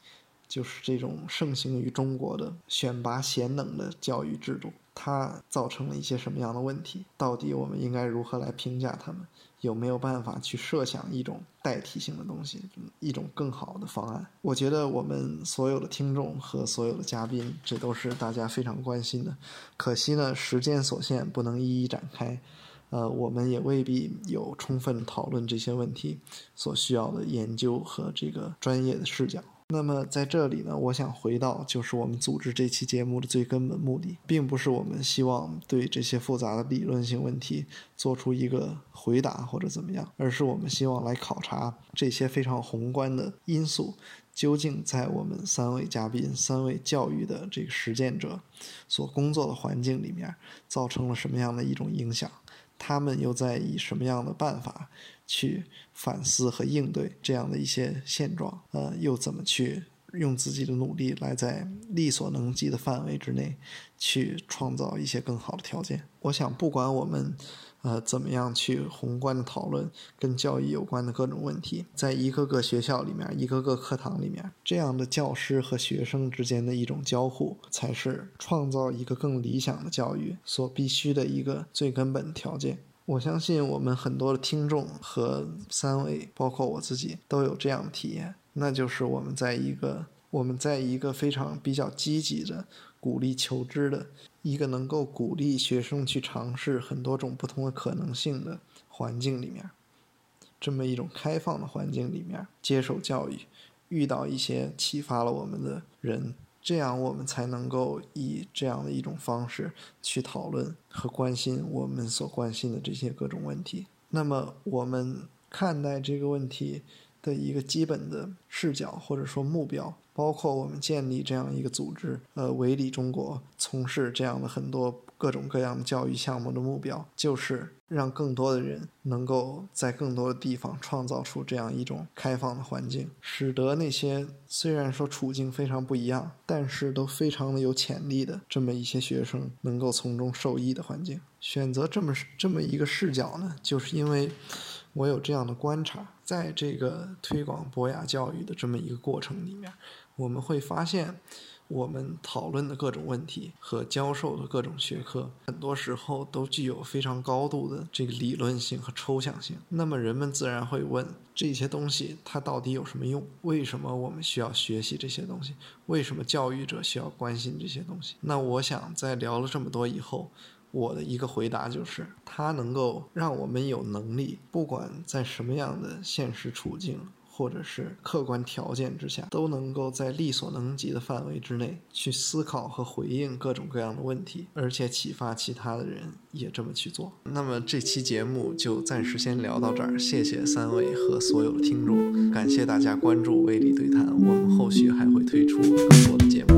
就是这种盛行于中国的选拔贤能的教育制度，它造成了一些什么样的问题？到底我们应该如何来评价他们？有没有办法去设想一种代替性的东西，一种更好的方案？我觉得我们所有的听众和所有的嘉宾，这都是大家非常关心的。可惜呢，时间所限，不能一一展开。呃，我们也未必有充分讨论这些问题所需要的研究和这个专业的视角。那么在这里呢，我想回到就是我们组织这期节目的最根本目的，并不是我们希望对这些复杂的理论性问题做出一个回答或者怎么样，而是我们希望来考察这些非常宏观的因素究竟在我们三位嘉宾、三位教育的这个实践者所工作的环境里面造成了什么样的一种影响。他们又在以什么样的办法去反思和应对这样的一些现状？呃，又怎么去用自己的努力来在力所能及的范围之内去创造一些更好的条件？我想，不管我们。呃，怎么样去宏观的讨论跟教育有关的各种问题？在一个个学校里面，一个个课堂里面，这样的教师和学生之间的一种交互，才是创造一个更理想的教育所必须的一个最根本的条件。我相信我们很多的听众和三位，包括我自己，都有这样的体验，那就是我们在一个我们在一个非常比较积极的鼓励求知的。一个能够鼓励学生去尝试很多种不同的可能性的环境里面，这么一种开放的环境里面接受教育，遇到一些启发了我们的人，这样我们才能够以这样的一种方式去讨论和关心我们所关心的这些各种问题。那么我们看待这个问题的一个基本的视角或者说目标。包括我们建立这样一个组织，呃，维理中国从事这样的很多各种各样的教育项目的目标，就是让更多的人能够在更多的地方创造出这样一种开放的环境，使得那些虽然说处境非常不一样，但是都非常的有潜力的这么一些学生能够从中受益的环境。选择这么这么一个视角呢，就是因为我有这样的观察，在这个推广博雅教育的这么一个过程里面。我们会发现，我们讨论的各种问题和教授的各种学科，很多时候都具有非常高度的这个理论性和抽象性。那么人们自然会问：这些东西它到底有什么用？为什么我们需要学习这些东西？为什么教育者需要关心这些东西？那我想在聊了这么多以后，我的一个回答就是：它能够让我们有能力，不管在什么样的现实处境。或者是客观条件之下，都能够在力所能及的范围之内去思考和回应各种各样的问题，而且启发其他的人也这么去做。那么这期节目就暂时先聊到这儿，谢谢三位和所有的听众，感谢大家关注《微力对谈》，我们后续还会推出更多的节目。